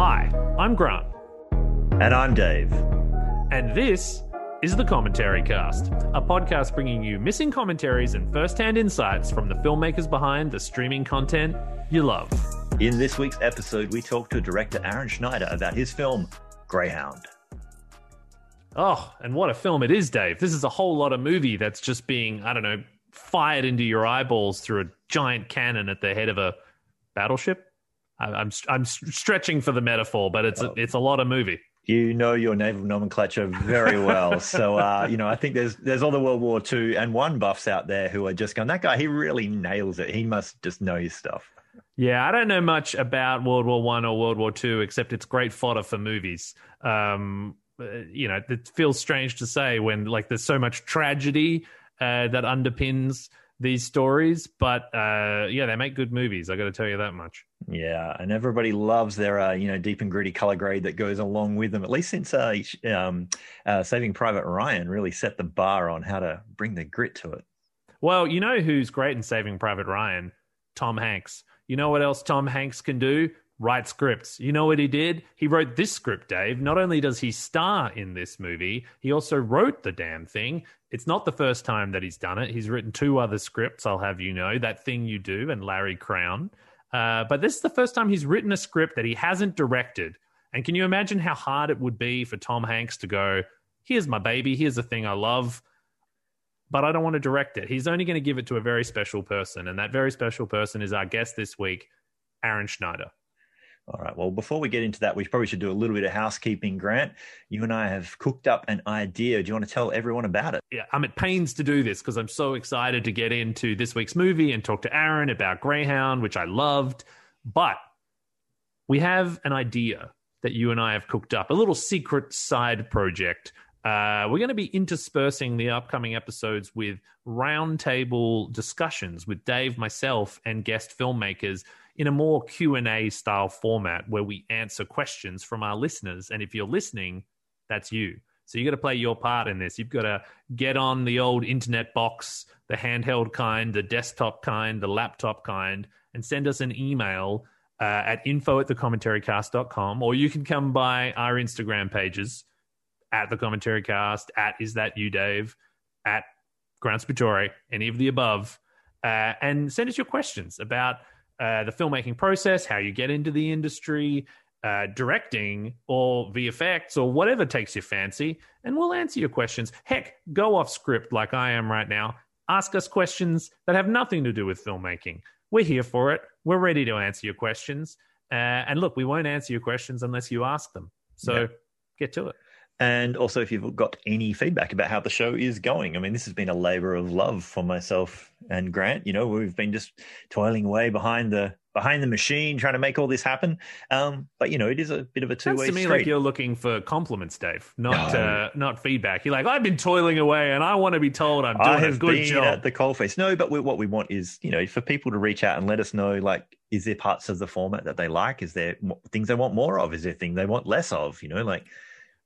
Hi, I'm Grant, And I'm Dave. and this is the Commentary Cast, a podcast bringing you missing commentaries and first-hand insights from the filmmakers behind the streaming content you love. In this week's episode, we talk to director Aaron Schneider about his film, Greyhound. Oh, and what a film it is, Dave. This is a whole lot of movie that's just being, I don't know, fired into your eyeballs through a giant cannon at the head of a battleship. I, I'm I'm stretching for the metaphor, but it's a, it's a lot of movie. You know your naval nomenclature very well. so, uh, you know, I think there's there's all the World War II and one buffs out there who are just going, that guy, he really nails it. He must just know his stuff. Yeah, I don't know much about World War One or World War Two, except it's great fodder for movies. Um, uh, you know, it feels strange to say when like there's so much tragedy uh, that underpins these stories, but uh, yeah, they make good movies. I got to tell you that much. Yeah, and everybody loves their, uh, you know, deep and gritty color grade that goes along with them. At least since uh, um, uh, Saving Private Ryan really set the bar on how to bring the grit to it. Well, you know who's great in Saving Private Ryan? Tom Hanks. You know what else Tom Hanks can do? Write scripts. You know what he did? He wrote this script, Dave. Not only does he star in this movie, he also wrote the damn thing. It's not the first time that he's done it. He's written two other scripts, I'll have you know That Thing You Do and Larry Crowne. Uh, but this is the first time he's written a script that he hasn't directed. And can you imagine how hard it would be for Tom Hanks to go, here's my baby, here's the thing I love but I don't want to direct it. He's only going to give it to a very special person, and that very special person is our guest this week, Aaron Schneider. All right. Well, before we get into that, we probably should do a little bit of housekeeping. Grant, you and I have cooked up an idea. Do you want to tell everyone about it? Yeah, I'm at pains to do this because I'm so excited to get into this week's movie and talk to Aaron about Greyhound, which I loved. But we have an idea that you and I have cooked up, a little secret side project uh, we're going to be interspersing the upcoming episodes with roundtable discussions with Dave, myself, and guest filmmakers in a more Q&A style format where we answer questions from our listeners. And if you're listening, that's you. So you got to play your part in this. You've got to get on the old internet box, the handheld kind, the desktop kind, the laptop kind, and send us an email uh, at info at thecommentary.cast.com, or you can come by our Instagram pages at the commentary cast, at is that you, Dave, at Grant any of the above, uh, and send us your questions about uh, the filmmaking process, how you get into the industry, uh, directing or VFX or whatever takes your fancy, and we'll answer your questions. Heck, go off script like I am right now. Ask us questions that have nothing to do with filmmaking. We're here for it. We're ready to answer your questions. Uh, and look, we won't answer your questions unless you ask them. So yeah. get to it. And also, if you've got any feedback about how the show is going, I mean, this has been a labor of love for myself and Grant. You know, we've been just toiling away behind the behind the machine, trying to make all this happen. Um, but you know, it is a bit of a two way. to me like you're looking for compliments, Dave, not no. uh, not feedback. You're like, I've been toiling away, and I want to be told I'm doing I have a good been job at the coalface. No, but we, what we want is, you know, for people to reach out and let us know, like, is there parts of the format that they like? Is there things they want more of? Is there things they want less of? You know, like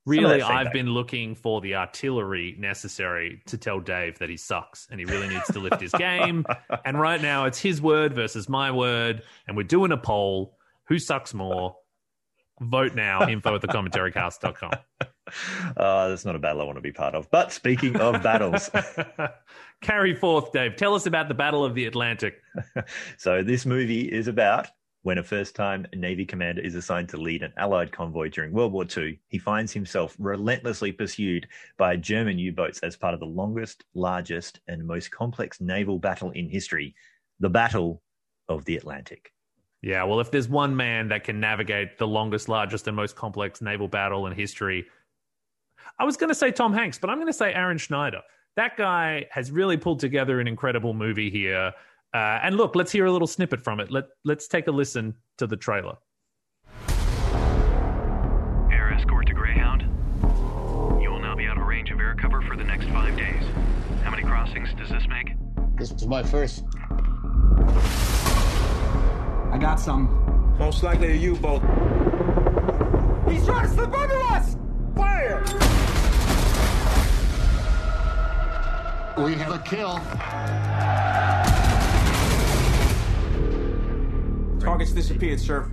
Really, I've been looking for the artillery necessary to tell Dave that he sucks and he really needs to lift his game. And right now, it's his word versus my word. And we're doing a poll. Who sucks more? Vote now. Info at thecommentary.cast.com. Uh, that's not a battle I want to be part of. But speaking of battles, carry forth, Dave. Tell us about the Battle of the Atlantic. so, this movie is about when a first time Navy commander is assigned to lead an Allied convoy during World War II, he finds himself relentlessly pursued by German U boats as part of the longest, largest, and most complex naval battle in history the Battle of the Atlantic. Yeah, well, if there's one man that can navigate the longest, largest, and most complex naval battle in history, I was going to say Tom Hanks, but I'm going to say Aaron Schneider. That guy has really pulled together an incredible movie here. Uh, and look, let's hear a little snippet from it. Let Let's take a listen to the trailer. Air escort to Greyhound. You will now be out of range of air cover for the next five days. How many crossings does this make? This was my first. I got some. Most likely a U-boat. He's trying to slip under us! Fire! We have a kill. Target's disappeared, sir.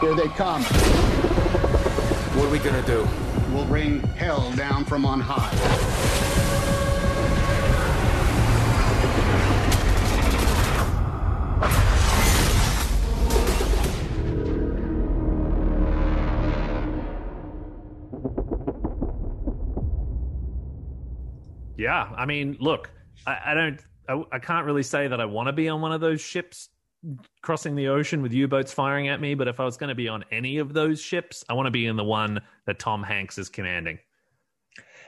Here they come. What are we gonna do? We'll bring hell down from on high. Yeah, I mean, look, I, I don't, I, I can't really say that I want to be on one of those ships crossing the ocean with U-boats firing at me. But if I was going to be on any of those ships, I want to be in the one that Tom Hanks is commanding.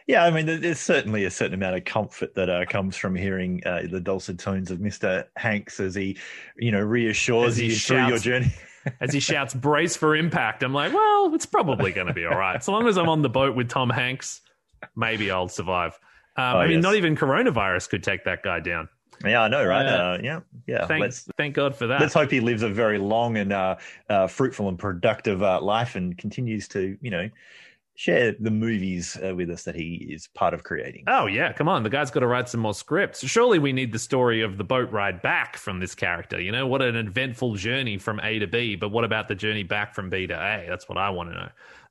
Yeah, I mean, there's certainly a certain amount of comfort that uh, comes from hearing uh, the dulcet tones of Mr. Hanks as he, you know, reassures As he you through your journey. As he shouts, "Brace for impact!" I'm like, well, it's probably going to be all right. So long as I'm on the boat with Tom Hanks, maybe I'll survive. Um, Oh, I mean, yes. not even coronavirus could take that guy down. Yeah, I know, right? Uh, Uh, yeah, yeah. Thank, let's thank God for that. let's hope he lives a very long and uh, uh, fruitful and productive uh, life and continues to, you know, share the movies uh, with us that he is part of creating. Oh yeah, come on. The guy's got to write some more scripts. Surely we need the story of the boat ride back from this character. You know, what an eventful journey from A to B, but what about the journey back from B to A? That's what I want to know.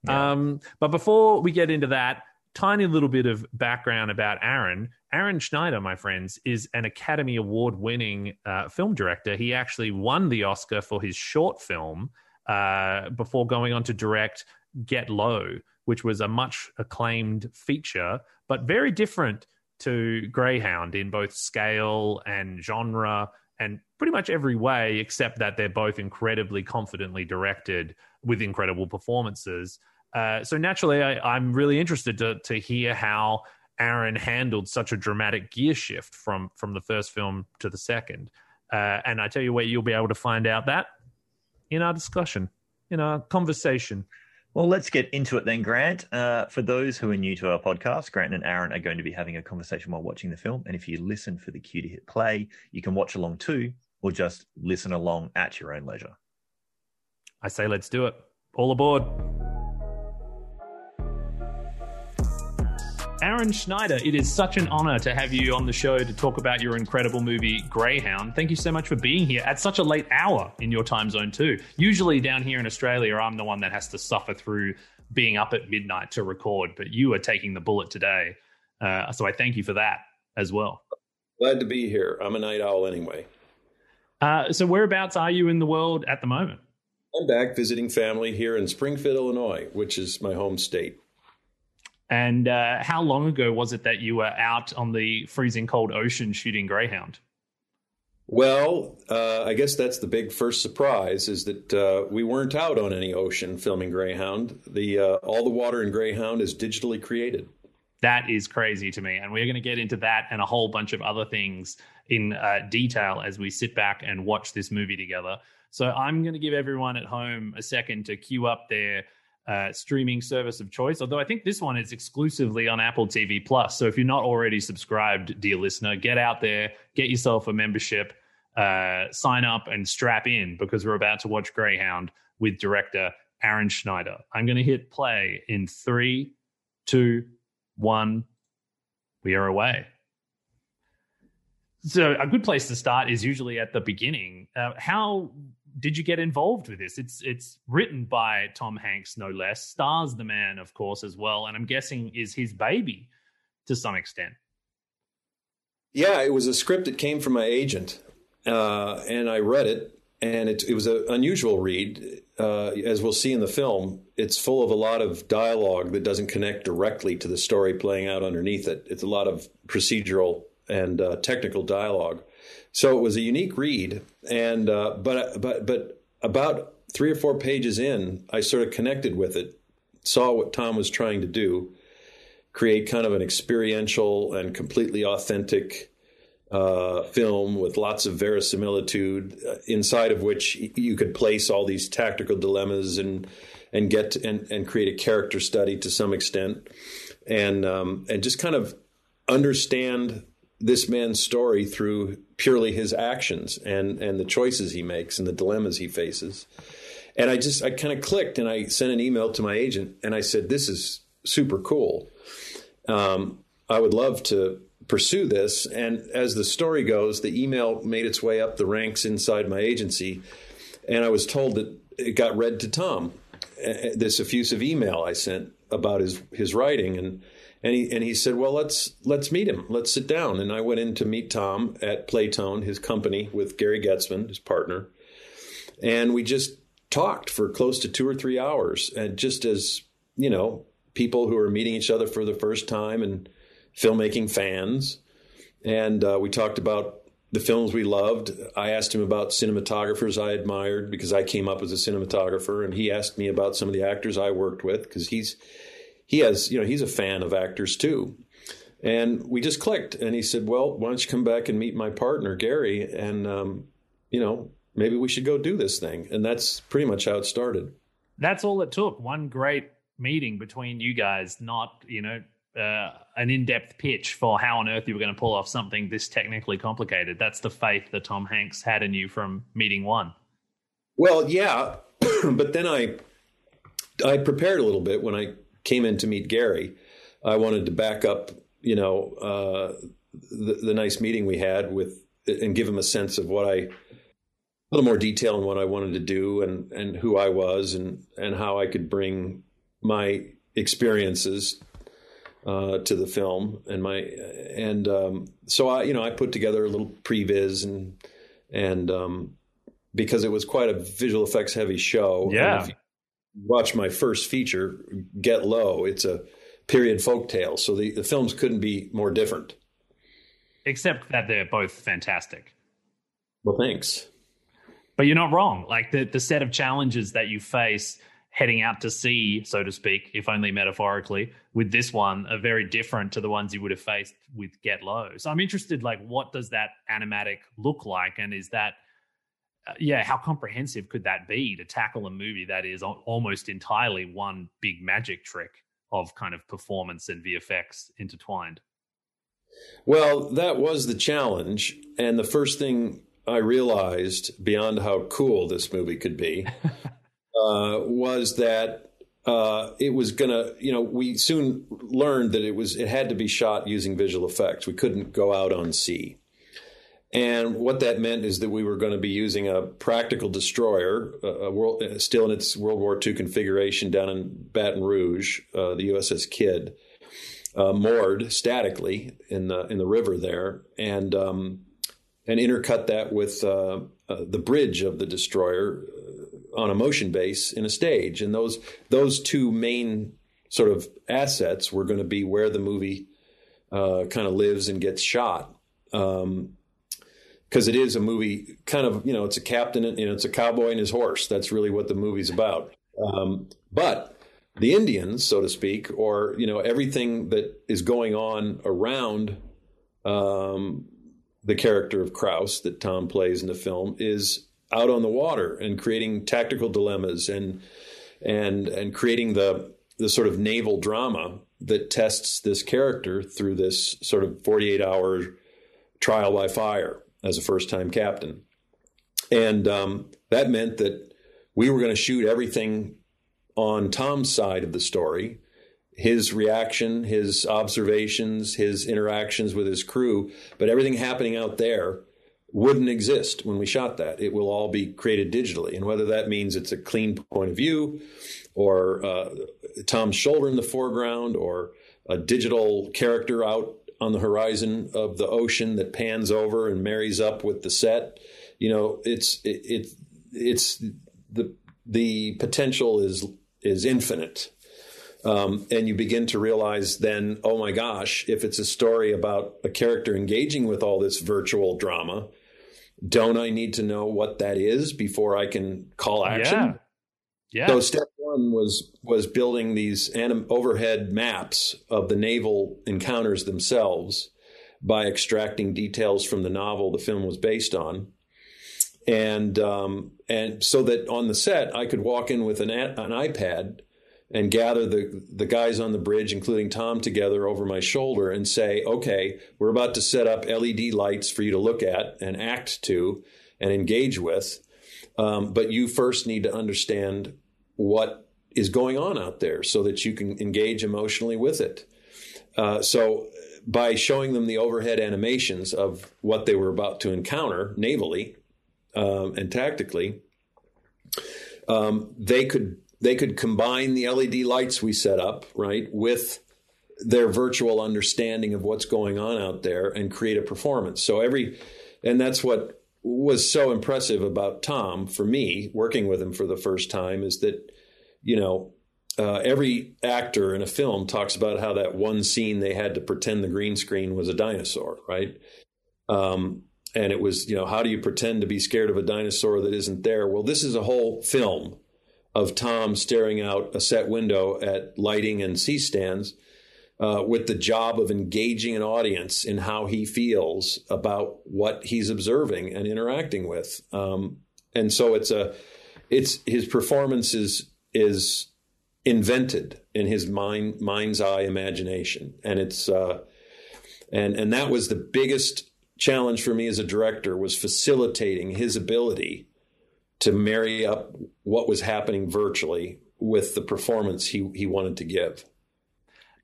Yeah. Um, but before we get into that, tiny little bit of background about Aaron. Aaron Schneider, my friends, is an Academy Award winning uh, film director. He actually won the Oscar for his short film uh, before going on to direct Get Low, which was a much acclaimed feature, but very different to Greyhound in both scale and genre and pretty much every way, except that they're both incredibly confidently directed with incredible performances. Uh, so naturally, I, I'm really interested to to hear how Aaron handled such a dramatic gear shift from from the first film to the second. Uh, and I tell you where you'll be able to find out that in our discussion, in our conversation. Well, let's get into it then, Grant. Uh, for those who are new to our podcast, Grant and Aaron are going to be having a conversation while watching the film. And if you listen for the cue to hit play, you can watch along too, or just listen along at your own leisure. I say, let's do it. All aboard. Aaron Schneider, it is such an honor to have you on the show to talk about your incredible movie Greyhound. Thank you so much for being here at such a late hour in your time zone, too. Usually down here in Australia, I'm the one that has to suffer through being up at midnight to record, but you are taking the bullet today. Uh, so I thank you for that as well. Glad to be here. I'm a night owl anyway. Uh, so, whereabouts are you in the world at the moment? I'm back visiting family here in Springfield, Illinois, which is my home state. And uh, how long ago was it that you were out on the freezing cold ocean shooting Greyhound? Well, uh, I guess that's the big first surprise is that uh, we weren't out on any ocean filming Greyhound. The uh, all the water in Greyhound is digitally created. That is crazy to me. And we're going to get into that and a whole bunch of other things in uh, detail as we sit back and watch this movie together. So I'm going to give everyone at home a second to queue up their uh, streaming service of choice. Although I think this one is exclusively on Apple TV Plus. So if you're not already subscribed, dear listener, get out there, get yourself a membership, uh, sign up, and strap in because we're about to watch Greyhound with director Aaron Schneider. I'm going to hit play in three, two, one. We are away. So a good place to start is usually at the beginning. Uh, how did you get involved with this? It's it's written by Tom Hanks, no less. Stars the man, of course, as well, and I'm guessing is his baby to some extent. Yeah, it was a script that came from my agent, uh, and I read it, and it, it was an unusual read. Uh, as we'll see in the film, it's full of a lot of dialogue that doesn't connect directly to the story playing out underneath it. It's a lot of procedural and uh, technical dialogue. So it was a unique read, and uh, but but but about three or four pages in, I sort of connected with it, saw what Tom was trying to do, create kind of an experiential and completely authentic uh, film with lots of verisimilitude, uh, inside of which you could place all these tactical dilemmas and and get to, and and create a character study to some extent, and um, and just kind of understand this man's story through purely his actions and and the choices he makes and the dilemmas he faces. And I just I kind of clicked and I sent an email to my agent and I said this is super cool. Um, I would love to pursue this. And as the story goes, the email made its way up the ranks inside my agency, and I was told that it got read to Tom. This effusive email I sent about his his writing, and and he and he said, "Well, let's let's meet him. Let's sit down." And I went in to meet Tom at Playtone, his company, with Gary Goetzman, his partner, and we just talked for close to two or three hours, and just as you know, people who are meeting each other for the first time and filmmaking fans, and uh, we talked about the films we loved. I asked him about cinematographers I admired because I came up as a cinematographer, and he asked me about some of the actors I worked with because he's he has you know he's a fan of actors too. And we just clicked, and he said, "Well, why don't you come back and meet my partner Gary, and um, you know maybe we should go do this thing." And that's pretty much how it started. That's all it took. One great meeting between you guys, not, you know, uh, an in depth pitch for how on earth you were going to pull off something this technically complicated. That's the faith that Tom Hanks had in you from meeting one. Well, yeah, but then I I prepared a little bit when I came in to meet Gary. I wanted to back up, you know, uh, the, the nice meeting we had with and give him a sense of what I a little more detail on what I wanted to do and and who I was and and how I could bring my experiences uh, to the film and my and um, so I you know I put together a little previs and and um, because it was quite a visual effects heavy show. Yeah. If you watch my first feature, Get Low. It's a period folk tale, so the, the films couldn't be more different. Except that they're both fantastic. Well, thanks. But you're not wrong. Like the, the set of challenges that you face heading out to sea, so to speak, if only metaphorically, with this one are very different to the ones you would have faced with Get Low. So I'm interested, like, what does that animatic look like? And is that, yeah, how comprehensive could that be to tackle a movie that is almost entirely one big magic trick of kind of performance and VFX intertwined? Well, that was the challenge. And the first thing I realized beyond how cool this movie could be uh, was that uh, it was going to, you know, we soon learned that it was, it had to be shot using visual effects. We couldn't go out on sea. And what that meant is that we were going to be using a practical destroyer, world, still in its World War II configuration down in Baton Rouge, uh, the USS Kidd, uh, moored statically in the in the river there, and um, and intercut that with uh, uh, the bridge of the destroyer on a motion base in a stage, and those those two main sort of assets were going to be where the movie kind of lives and gets shot. Um, because it is a movie kind of you know it's a captain and you know it's a cowboy and his horse. That's really what the movie's about. Um, but the indians so to speak or you know everything that is going on around um, the character of Krause that tom plays in the film is out on the water and creating tactical dilemmas and and and creating the the sort of naval drama that tests this character through this sort of 48 hour trial by fire as a first time captain. And um, that meant that we were going to shoot everything on Tom's side of the story his reaction, his observations, his interactions with his crew, but everything happening out there wouldn't exist when we shot that. It will all be created digitally. And whether that means it's a clean point of view or uh, Tom's shoulder in the foreground or a digital character out on the horizon of the ocean that pans over and marries up with the set. You know, it's it, it it's the the potential is is infinite. Um, and you begin to realize then, oh my gosh, if it's a story about a character engaging with all this virtual drama, don't I need to know what that is before I can call action? Yeah. Yeah. So step was was building these anim- overhead maps of the naval encounters themselves by extracting details from the novel the film was based on, and um, and so that on the set I could walk in with an a- an iPad and gather the the guys on the bridge, including Tom, together over my shoulder and say, "Okay, we're about to set up LED lights for you to look at and act to and engage with." Um, but you first need to understand what is going on out there so that you can engage emotionally with it. Uh, so, by showing them the overhead animations of what they were about to encounter navally um, and tactically, um, they could they could combine the LED lights we set up right with their virtual understanding of what's going on out there and create a performance. So every and that's what was so impressive about Tom for me working with him for the first time is that you know uh, every actor in a film talks about how that one scene they had to pretend the green screen was a dinosaur, right? Um, and it was, you know, how do you pretend to be scared of a dinosaur that isn't there? Well, this is a whole film of Tom staring out a set window at lighting and C stands uh, with the job of engaging an audience in how he feels about what he's observing and interacting with. Um, and so it's a, it's his performance is is invented in his mind mind's eye imagination, and it's uh, and and that was the biggest challenge for me as a director was facilitating his ability to marry up what was happening virtually with the performance he he wanted to give.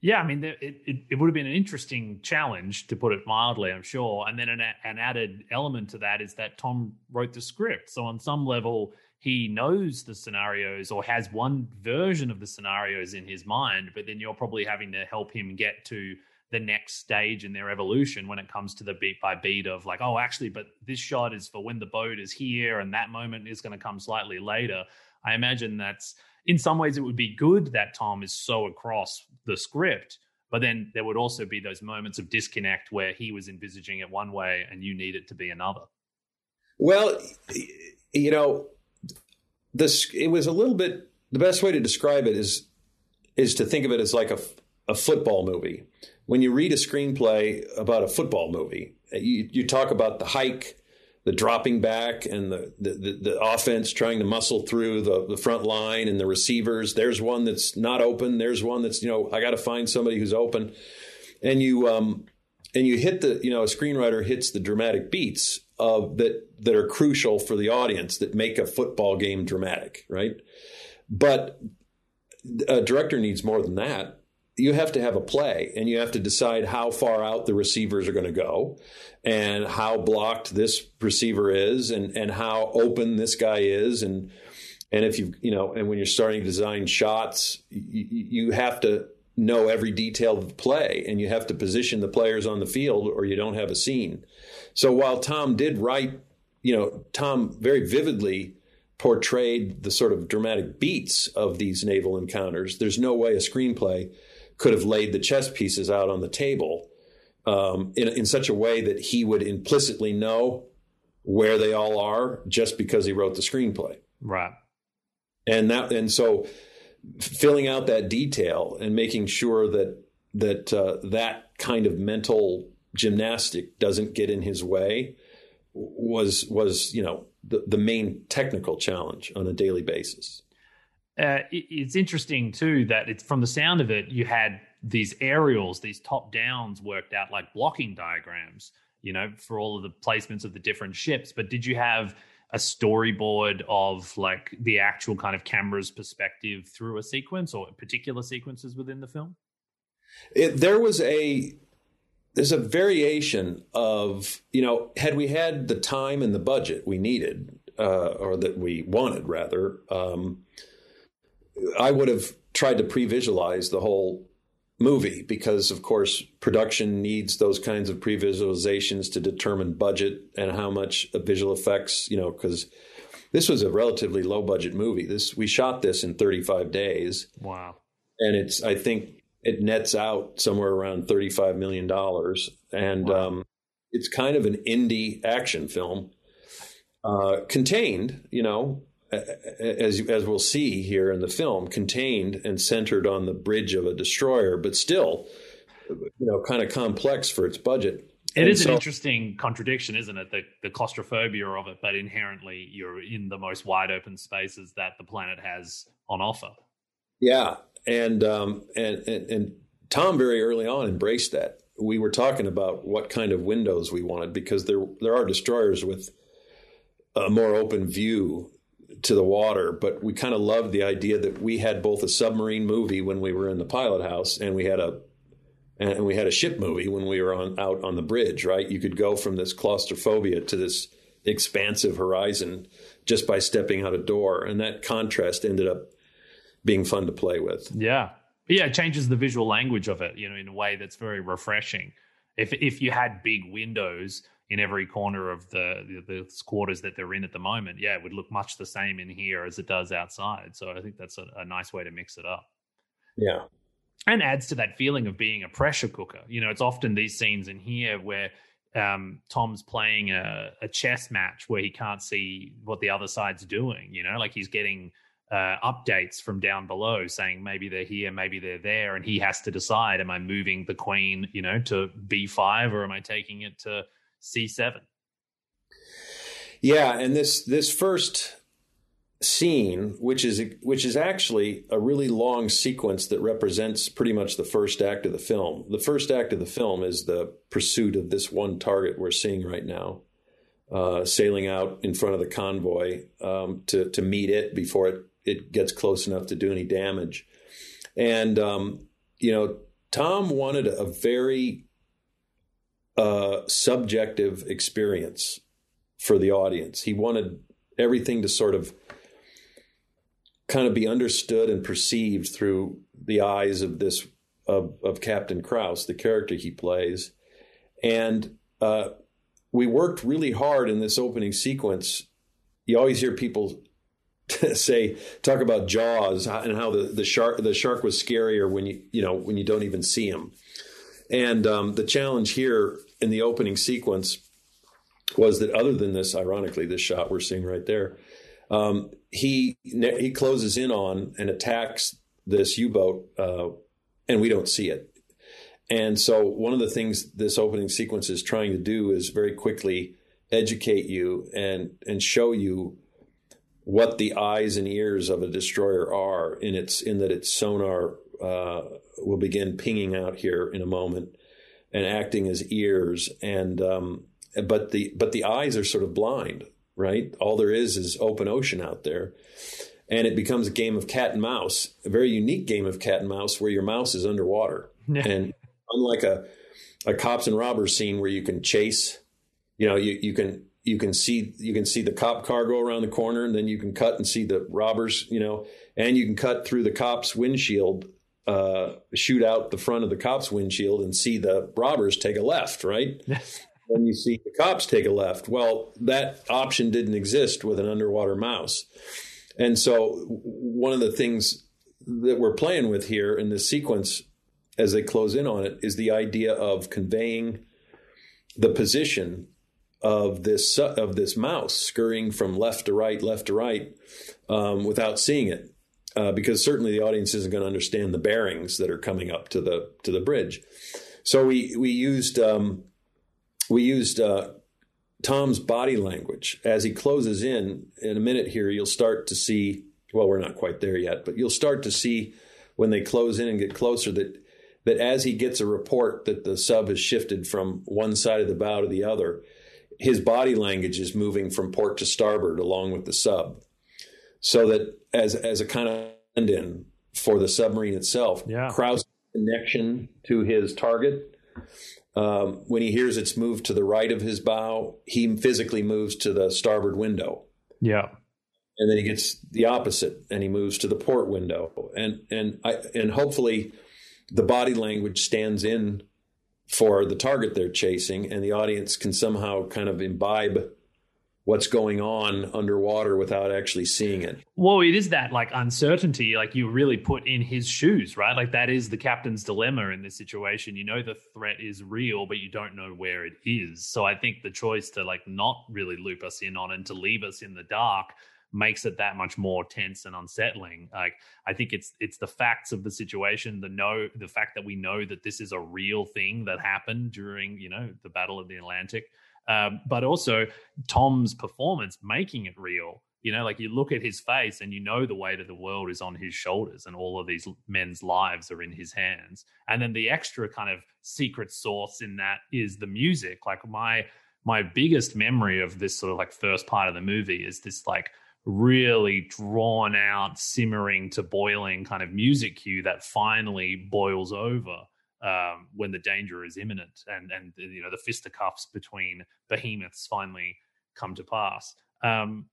Yeah, I mean, it, it, it, would have been an interesting challenge, to put it mildly, I'm sure. And then an, an added element to that is that Tom wrote the script. So, on some level, he knows the scenarios or has one version of the scenarios in his mind, but then you're probably having to help him get to the next stage in their evolution when it comes to the beat by beat of like, oh, actually, but this shot is for when the boat is here and that moment is going to come slightly later. I imagine that's in some ways it would be good that Tom is so across the script, but then there would also be those moments of disconnect where he was envisaging it one way and you need it to be another. Well, you know, this it was a little bit the best way to describe it is is to think of it as like a, a football movie. When you read a screenplay about a football movie, you, you talk about the hike, the dropping back, and the, the, the offense trying to muscle through the, the front line and the receivers. There's one that's not open. There's one that's, you know, I got to find somebody who's open. And you, um, and you hit the, you know, a screenwriter hits the dramatic beats of that that are crucial for the audience that make a football game dramatic, right? But a director needs more than that. You have to have a play and you have to decide how far out the receivers are going to go and how blocked this receiver is and, and how open this guy is. And, and if you, you know, and when you're starting to design shots, you, you have to know every detail of the play and you have to position the players on the field or you don't have a scene. So while Tom did write, you know, Tom very vividly portrayed the sort of dramatic beats of these naval encounters, there's no way a screenplay could have laid the chess pieces out on the table um, in, in such a way that he would implicitly know where they all are just because he wrote the screenplay. Right. And that, and so filling out that detail and making sure that that uh, that kind of mental gymnastic doesn't get in his way was was you know the, the main technical challenge on a daily basis. Uh, it, it's interesting too that it's from the sound of it, you had these aerials, these top downs worked out like blocking diagrams, you know, for all of the placements of the different ships. But did you have a storyboard of like the actual kind of camera's perspective through a sequence or particular sequences within the film? It, there was a there's a variation of you know had we had the time and the budget we needed uh, or that we wanted rather um, i would have tried to pre-visualize the whole movie because of course production needs those kinds of pre-visualizations to determine budget and how much visual effects you know because this was a relatively low budget movie this we shot this in 35 days wow and it's i think it nets out somewhere around $35 million. And wow. um, it's kind of an indie action film, uh, contained, you know, as, as we'll see here in the film, contained and centered on the bridge of a destroyer, but still, you know, kind of complex for its budget. It and is so, an interesting contradiction, isn't it? The, the claustrophobia of it, but inherently you're in the most wide open spaces that the planet has on offer. Yeah, and um, and, and and Tom very early on embraced that. We were talking about what kind of windows we wanted because there there are destroyers with a more open view to the water, but we kind of loved the idea that we had both a submarine movie when we were in the pilot house and we had a and we had a ship movie when we were on out on the bridge, right? You could go from this claustrophobia to this expansive horizon just by stepping out a door. And that contrast ended up being fun to play with. Yeah. Yeah, it changes the visual language of it, you know, in a way that's very refreshing. If if you had big windows in every corner of the, the, the quarters that they're in at the moment, yeah, it would look much the same in here as it does outside. So I think that's a, a nice way to mix it up. Yeah. And adds to that feeling of being a pressure cooker. You know, it's often these scenes in here where um, Tom's playing a, a, chess match where he can't see what the other side's doing. You know, like he's getting uh, updates from down below saying maybe they're here, maybe they're there, and he has to decide: am I moving the queen, you know, to b five, or am I taking it to c seven? Yeah, and this this first scene, which is which is actually a really long sequence that represents pretty much the first act of the film. The first act of the film is the pursuit of this one target we're seeing right now, uh, sailing out in front of the convoy um, to to meet it before it it gets close enough to do any damage. And um, you know, Tom wanted a very uh, subjective experience for the audience. He wanted everything to sort of kind of be understood and perceived through the eyes of this of, of Captain Krause, the character he plays, and uh, we worked really hard in this opening sequence. You always hear people say talk about Jaws and how the, the shark the shark was scarier when you you know when you don't even see him, and um, the challenge here in the opening sequence was that other than this, ironically, this shot we're seeing right there, um, he he closes in on and attacks this U-boat, uh, and we don't see it. And so, one of the things this opening sequence is trying to do is very quickly educate you and and show you what the eyes and ears of a destroyer are in its in that its sonar uh, will begin pinging out here in a moment and acting as ears and um, but the but the eyes are sort of blind right? All there is is open ocean out there. And it becomes a game of cat and mouse, a very unique game of cat and mouse where your mouse is underwater. Yeah. And unlike a, a cops and robbers scene where you can chase, you know, you, you can you can see you can see the cop car go around the corner and then you can cut and see the robbers, you know, and you can cut through the cop's windshield, uh, shoot out the front of the cop's windshield and see the robbers take a left, right? then you see the cops take a left. Well, that option didn't exist with an underwater mouse. And so, one of the things that we're playing with here in this sequence, as they close in on it, is the idea of conveying the position of this of this mouse scurrying from left to right, left to right, um, without seeing it, uh, because certainly the audience isn't going to understand the bearings that are coming up to the to the bridge. So we we used um, we used uh, Tom's body language as he closes in. In a minute here, you'll start to see. Well, we're not quite there yet, but you'll start to see when they close in and get closer that that as he gets a report that the sub has shifted from one side of the bow to the other, his body language is moving from port to starboard along with the sub, so that as as a kind of end in for the submarine itself, yeah. Connection to his target um, when he hears it's moved to the right of his bow, he physically moves to the starboard window. Yeah. And then he gets the opposite and he moves to the port window. And and I and hopefully the body language stands in for the target they're chasing and the audience can somehow kind of imbibe what's going on underwater without actually seeing it. Well, it is that like uncertainty, like you really put in his shoes, right? Like that is the captain's dilemma in this situation. You know the threat is real, but you don't know where it is. So I think the choice to like not really loop us in on and to leave us in the dark makes it that much more tense and unsettling. Like I think it's it's the facts of the situation, the know the fact that we know that this is a real thing that happened during, you know, the Battle of the Atlantic um, but also Tom's performance making it real. You know, like you look at his face and you know the weight of the world is on his shoulders and all of these men's lives are in his hands. And then the extra kind of secret sauce in that is the music. Like my my biggest memory of this sort of like first part of the movie is this like really drawn out, simmering to boiling kind of music cue that finally boils over um, when the danger is imminent and and you know the fisticuffs between behemoths finally come to pass. Um,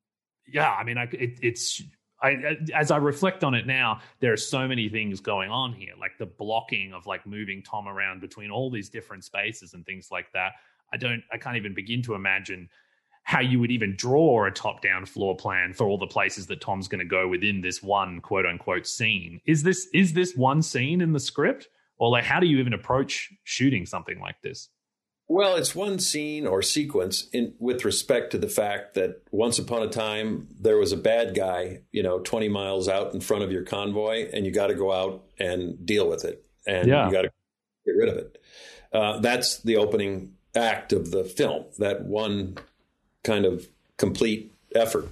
yeah, I mean, I, it, it's I, as I reflect on it now, there are so many things going on here, like the blocking of like moving Tom around between all these different spaces and things like that. I don't, I can't even begin to imagine how you would even draw a top down floor plan for all the places that Tom's going to go within this one quote unquote scene. Is this, is this one scene in the script? Or like, how do you even approach shooting something like this? Well, it's one scene or sequence in, with respect to the fact that once upon a time there was a bad guy, you know, 20 miles out in front of your convoy, and you got to go out and deal with it, and yeah. you got to get rid of it. Uh, that's the opening act of the film. That one kind of complete effort,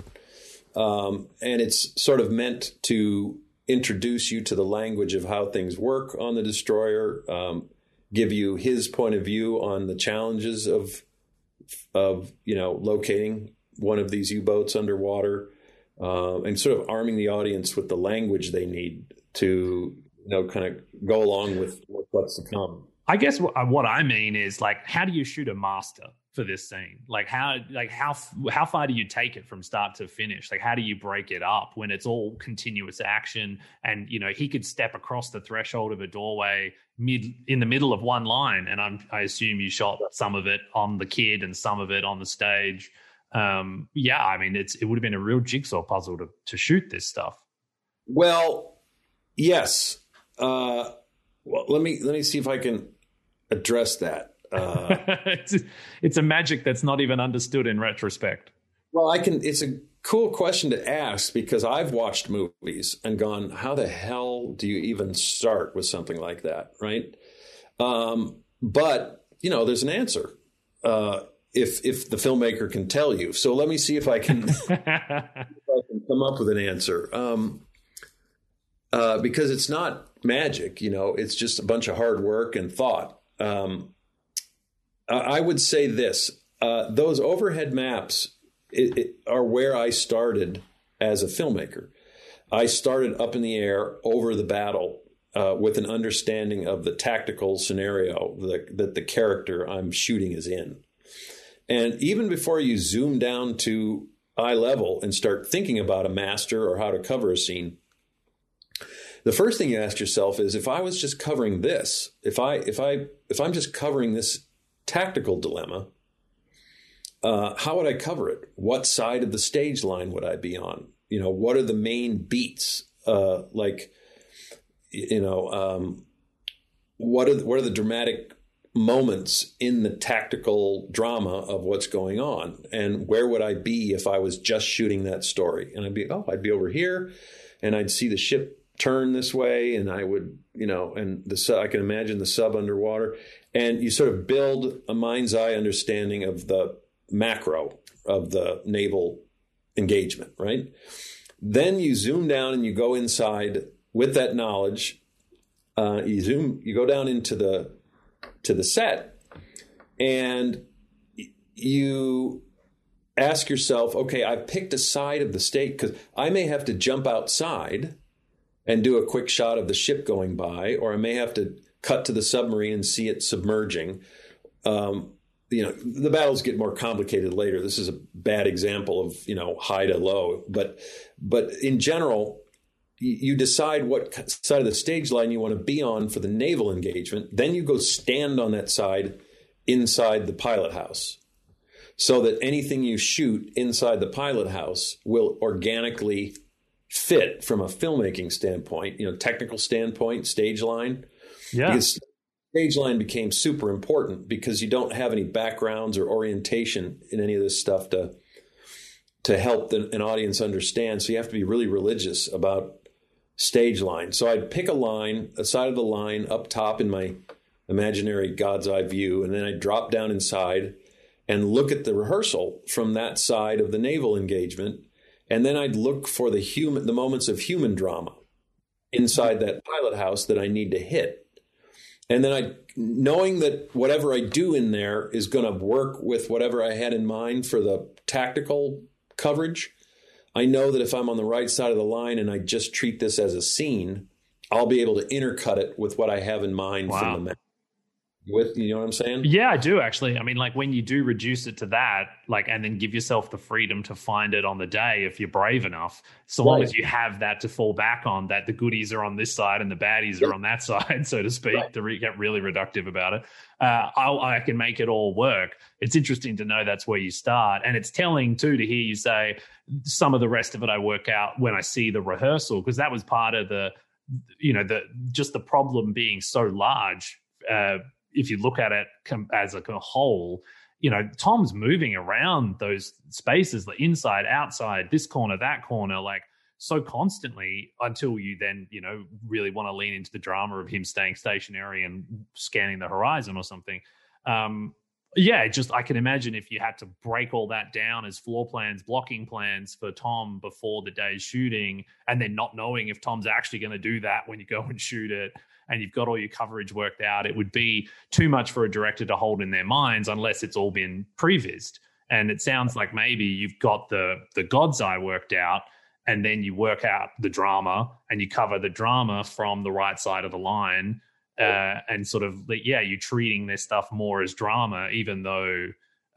um, and it's sort of meant to introduce you to the language of how things work on the destroyer. Um, give you his point of view on the challenges of of you know locating one of these U-boats underwater, uh, and sort of arming the audience with the language they need to you know kind of go along with, what's to come. I guess what, what I mean is like, how do you shoot a master? For this scene? Like how like how how far do you take it from start to finish? Like how do you break it up when it's all continuous action and you know he could step across the threshold of a doorway mid in the middle of one line and I'm, I assume you shot some of it on the Kidd and some of it on the stage. Um, yeah, I mean it's it would have been a real jigsaw puzzle to to shoot this stuff. Well, yes. Uh, well, let me let me see if I can address that. Uh, it's, it's a magic that's not even understood in retrospect. Well, I can. It's a cool question to ask because I've watched movies and gone, "How the hell do you even start with something like that?" Right? Um, but you know, there's an answer. Uh, if if the filmmaker can tell you, so let me see if I can, if I can come up with an answer. Um, uh, because it's not magic, you know, it's just a bunch of hard work and thought. Um, I would say this: uh, those overhead maps it, it are where I started as a filmmaker. I started up in the air over the battle uh, with an understanding of the tactical scenario that, that the character I'm shooting is in. And even before you zoom down to eye level and start thinking about a master or how to cover a scene, the first thing you ask yourself is if I was just covering this, if I if I if I'm just covering this tactical dilemma. Uh, how would I cover it? What side of the stage line would I be on? You know, what are the main beats? Uh, like, you know, um, what are the, what are the dramatic moments in the tactical drama of what's going on, and where would I be if I was just shooting that story? And I'd be, oh, I'd be over here, and I'd see the ship turn this way, and I would, you know, and the I can imagine the sub underwater, and you sort of build a mind's eye understanding of the macro of the naval engagement, right? Then you zoom down and you go inside with that knowledge. Uh, you zoom, you go down into the to the set, and you ask yourself, okay, I've picked a side of the state because I may have to jump outside and do a quick shot of the ship going by, or I may have to cut to the submarine and see it submerging. Um, you know, the battles get more complicated later. This is a bad example of you know high to low, but but in general, you decide what side of the stage line you want to be on for the naval engagement. Then you go stand on that side inside the pilot house so that anything you shoot inside the pilot house will organically fit from a filmmaking standpoint, you know, technical standpoint, stage line. Yeah. Because stage line became super important because you don't have any backgrounds or orientation in any of this stuff to to help the, an audience understand. So you have to be really religious about stage line. So I'd pick a line, a side of the line up top in my imaginary God's eye view, and then I'd drop down inside and look at the rehearsal from that side of the naval engagement. And then I'd look for the human the moments of human drama inside that pilot house that I need to hit and then I, knowing that whatever I do in there is going to work with whatever I had in mind for the tactical coverage, I know that if I'm on the right side of the line and I just treat this as a scene, I'll be able to intercut it with what I have in mind wow. from the with you know what I'm saying? Yeah, I do actually. I mean, like when you do reduce it to that, like, and then give yourself the freedom to find it on the day if you're brave enough. So long as you have that to fall back on, that the goodies are on this side and the baddies are on that side, so to speak, Right. to re- get really reductive about it. Uh, I'll, I can make it all work. It's interesting to know that's where you start, and it's telling too to hear you say some of the rest of it I work out when I see the rehearsal because that was part of the, you know, the just the problem being so large. Uh, if you look at it as a, whole, you know, Tom's moving around those spaces, the inside, outside, this corner, that corner, like so constantly until you then, you know, really want to lean into the drama of him staying stationary and scanning the horizon or something. Um, yeah, just I can imagine if you had to break all that down as floor plans, blocking plans for Tom before the day's shooting, and then not knowing if Tom's actually going to do that when you go and shoot it, and you've got all your coverage worked out, it would be too much for a director to hold in their minds unless it's all been prevised. And it sounds like maybe you've got the the God's Eye worked out, and then you work out the drama and you cover the drama from the right side of the line uh, and sort of yeah, you're treating this stuff more as drama, even though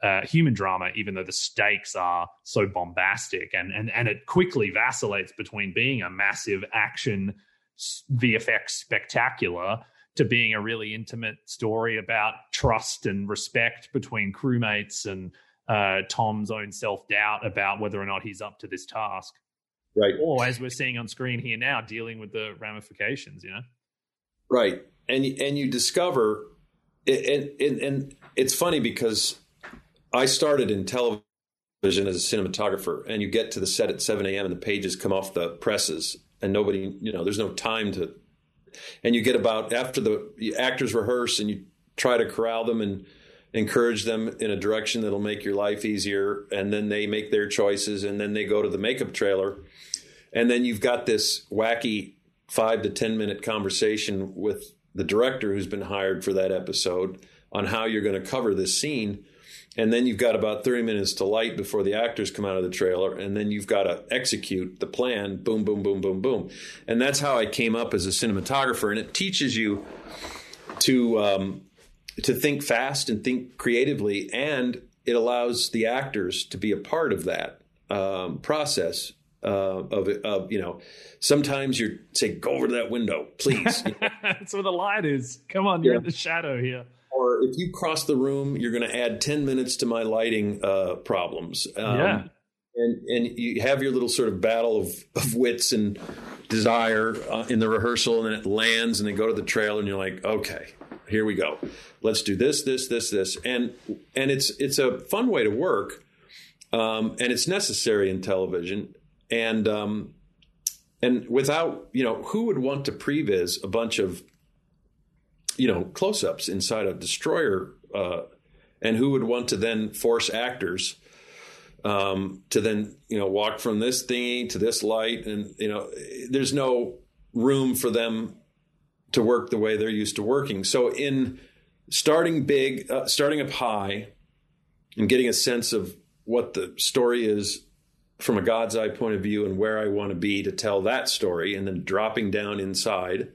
uh, human drama, even though the stakes are so bombastic, and and and it quickly vacillates between being a massive action VFX spectacular to being a really intimate story about trust and respect between crewmates and uh, Tom's own self doubt about whether or not he's up to this task, Right. or as we're seeing on screen here now, dealing with the ramifications. You know. Right. And and you discover and and, and it's funny because I started in television as a cinematographer and you get to the set at 7 a.m. and the pages come off the presses and nobody, you know, there's no time to and you get about after the actors rehearse and you try to corral them and encourage them in a direction that'll make your life easier and then they make their choices and then they go to the makeup trailer and then you've got this wacky five to ten minute conversation with the director who's been hired for that episode on how you're going to cover this scene and then you've got about 30 minutes to light before the actors come out of the trailer and then you've got to execute the plan boom boom boom boom boom and that's how i came up as a cinematographer and it teaches you to um, to think fast and think creatively and it allows the actors to be a part of that um, process uh, of, of you know sometimes you're say go over to that window please That's where the light is. Come on, you're Yeah. in the shadow here. Or if you cross the room you're going to add 10 minutes to my lighting uh, problems. Um, Yeah. and and you have your little sort of battle of, of wits and desire uh, in the rehearsal and then it lands and they go to the trailer and you're like okay here we go. Let's do this this this this. And and it's it's a fun way to work um, and it's necessary in television. And um, and without you know who would want to previs a bunch of you know close-ups inside a destroyer uh, and who would want to then force actors um, to then you know walk from this thingy to this light? And you know there's no room for them to work the way they're used to working. So in starting big uh, starting up high and getting a sense of what the story is from a god's eye point of view and where i want to be to tell that story and then dropping down inside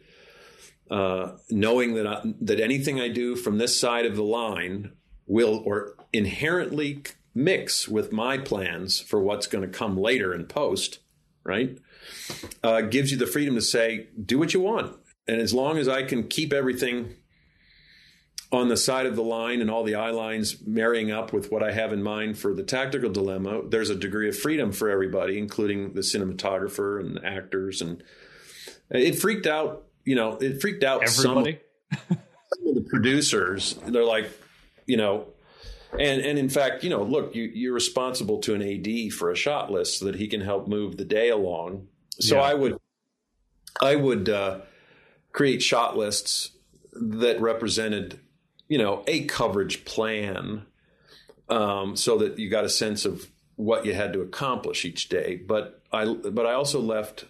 uh, knowing that I, that anything I do from this side of the line will or inherently mix with my plans for what's going to come later in post, right? Uh, gives you the freedom to say, do what you want, and as long as I can keep everything on the side of the line and all the eye lines marrying up with what I have in mind for the tactical dilemma, there's a degree of freedom for everybody, including the cinematographer and the actors. And it freaked out, you know, it freaked out some, Everybody. some of the producers. They're like, you know, and and in fact, you know, look, you, you're responsible to an AD for a shot list so that he can help move the day along. So Yeah. I would, I would uh, create shot lists that represented, you know, a coverage plan, um, so that you got a sense of what you had to accomplish each day. But I, but I also left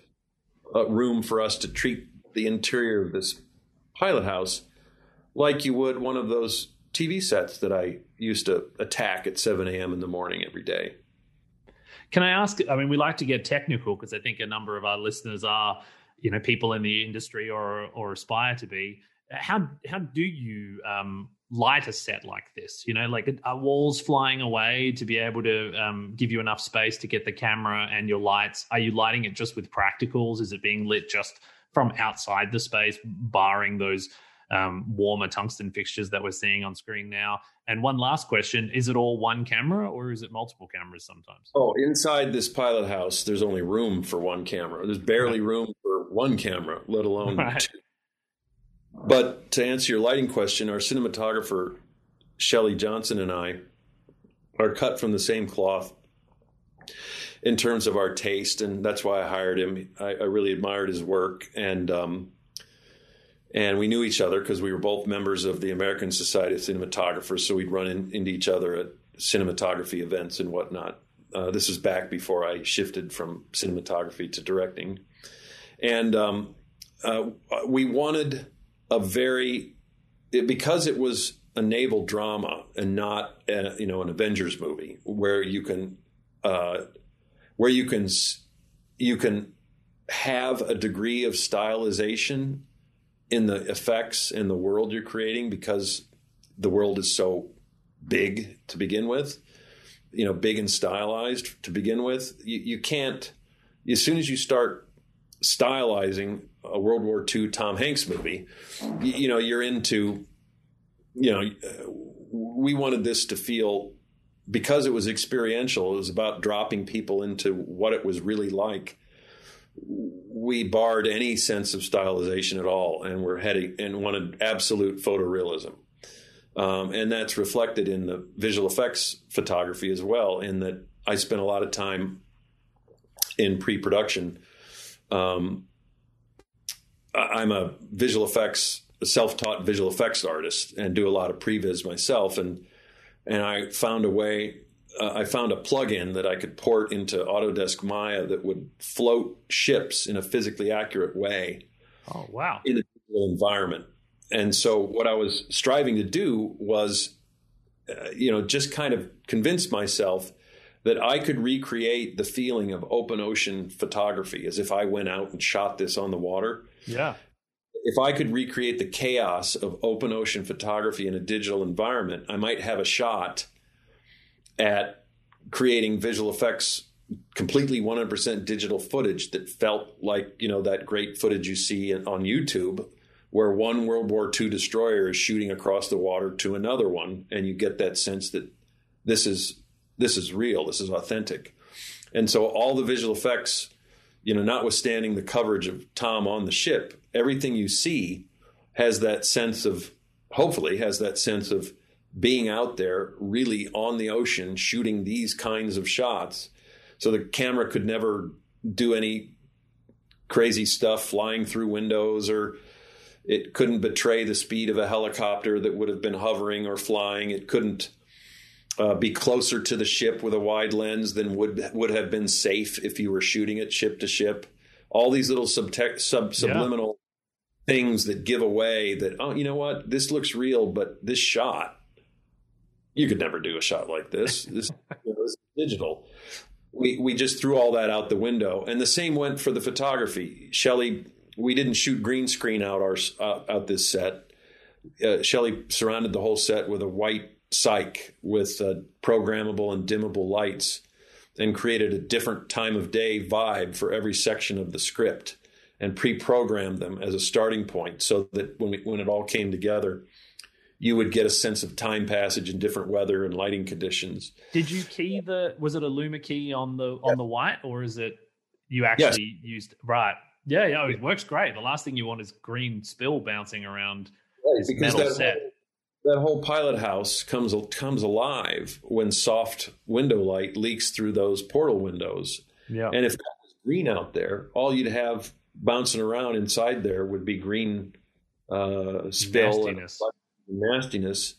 uh, room for us to treat the interior of this pilot house like you would one of those TV sets that I used to attack at 7 a.m. in the morning every day. Can I ask? I mean, we like to get technical because I think a number of our listeners are, you know, people in the industry or or aspire to be. how how do you um, light a set like this? You know, like are walls flying away to be able to um, give you enough space to get the camera and your lights? Are you lighting it just with practicals? Is it being lit just from outside the space, barring those um, warmer tungsten fixtures that we're seeing on screen now? And one last question: Is it all one camera or is it multiple cameras sometimes? Oh, inside this pilot house, there's only room for one camera. There's barely room for one camera, let alone Right. two. But to answer your lighting question, our cinematographer Shelly Johnson and I are cut from the same cloth in terms of our taste, and that's why I hired him. I, I really admired his work, and um, and we knew each other because we were both members of the American Society of Cinematographers. So we'd run in, into each other at cinematography events and whatnot. Uh, this is back before I shifted from cinematography to directing, and um, uh, we wanted a very it, because it was a naval drama and not a, you know an Avengers movie where you can uh, where you can you can have a degree of stylization in the effects in the world you're creating because the world is so big to begin with you know big and stylized to begin with. You, you can't as soon as you start stylizing a World War II Tom Hanks movie, you, you know, you're into, you know, uh, we wanted this to feel because it was experiential. It was about dropping people into what it was really like. We barred any sense of stylization at all, and we're heading and wanted absolute photorealism. Um, and that's reflected in the visual effects photography as well. In that I spent a lot of time in pre-production. Um, I'm a visual effects, self-taught visual effects artist, and do a lot of previs myself. And and I found a way. Uh, I found a plugin that I could port into Autodesk Maya that would float ships in a physically accurate way Oh wow! in a digital environment. And so, what I was striving to do was, uh, you know, just kind of convince myself that I could recreate the feeling of open ocean photography as if I went out and shot this on the water. Yeah, If I could recreate the chaos of open ocean photography in a digital environment, I might have a shot at creating visual effects completely 100% digital footage that felt like you know that great footage you see on YouTube where one World War II destroyer is shooting across the water to another one and you get that sense that this is this is real this is authentic. And so all the visual effects you know notwithstanding the coverage of Tom on the ship everything you see has that sense of hopefully has that sense of being out there really on the ocean shooting these kinds of shots so the camera could never do any crazy stuff flying through windows or it couldn't betray the speed of a helicopter that would have been hovering or flying. It couldn't uh, be closer to the ship with a wide lens than would would have been safe if you were shooting it ship to ship. All these little subtec- sub subliminal things that give away that oh you know what? This looks real but this shot you could never do a shot like this. This, you know, this digital. We we just threw all that out the window. And the same went for the photography. Shelly we didn't shoot green screen out our uh, out this set. Uh, Shelly surrounded the whole set with a white cyc with uh, programmable and dimmable lights and created a different time of day vibe for every section of the script and pre-programmed them as a starting point so that when we, when it all came together you would get a sense of time passage in different weather and lighting conditions Did you key the? Was it a Luma key on the on the white, or is it you actually used right? Yeah, yeah, it works great. The last thing you want is green spill bouncing around this because metal that set. whole, that whole pilot house comes comes alive when soft window light leaks through those portal windows Yeah, And if that was green out there, all you'd have bouncing around inside there would be green uh, spill Nastiness. and nastiness.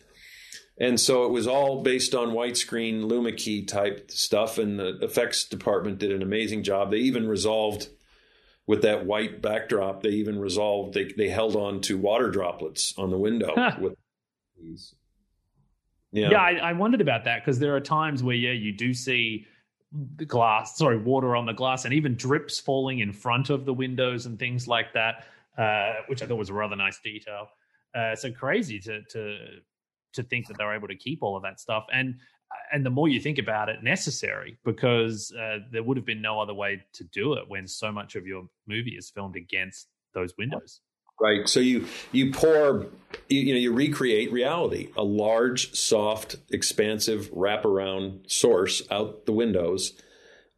And so it was all based on widescreen Luma key type stuff, and the effects department did an amazing job. They even resolved with that white backdrop. They even resolved. They they held on to water droplets on the window with these. Yeah, yeah. I, I wondered about that because there are times where yeah, you do see glass, sorry, water on the glass, and even drips falling in front of the windows and things like that, uh, which I thought was a rather nice detail. Uh, so crazy to to to think that they're able to keep all of that stuff and and the more you think about it necessary because uh, there would have been no other way to do it when so much of your movie is filmed against those windows Right. So you you pour you, you know you recreate reality, a large, soft, expansive wraparound source out the windows,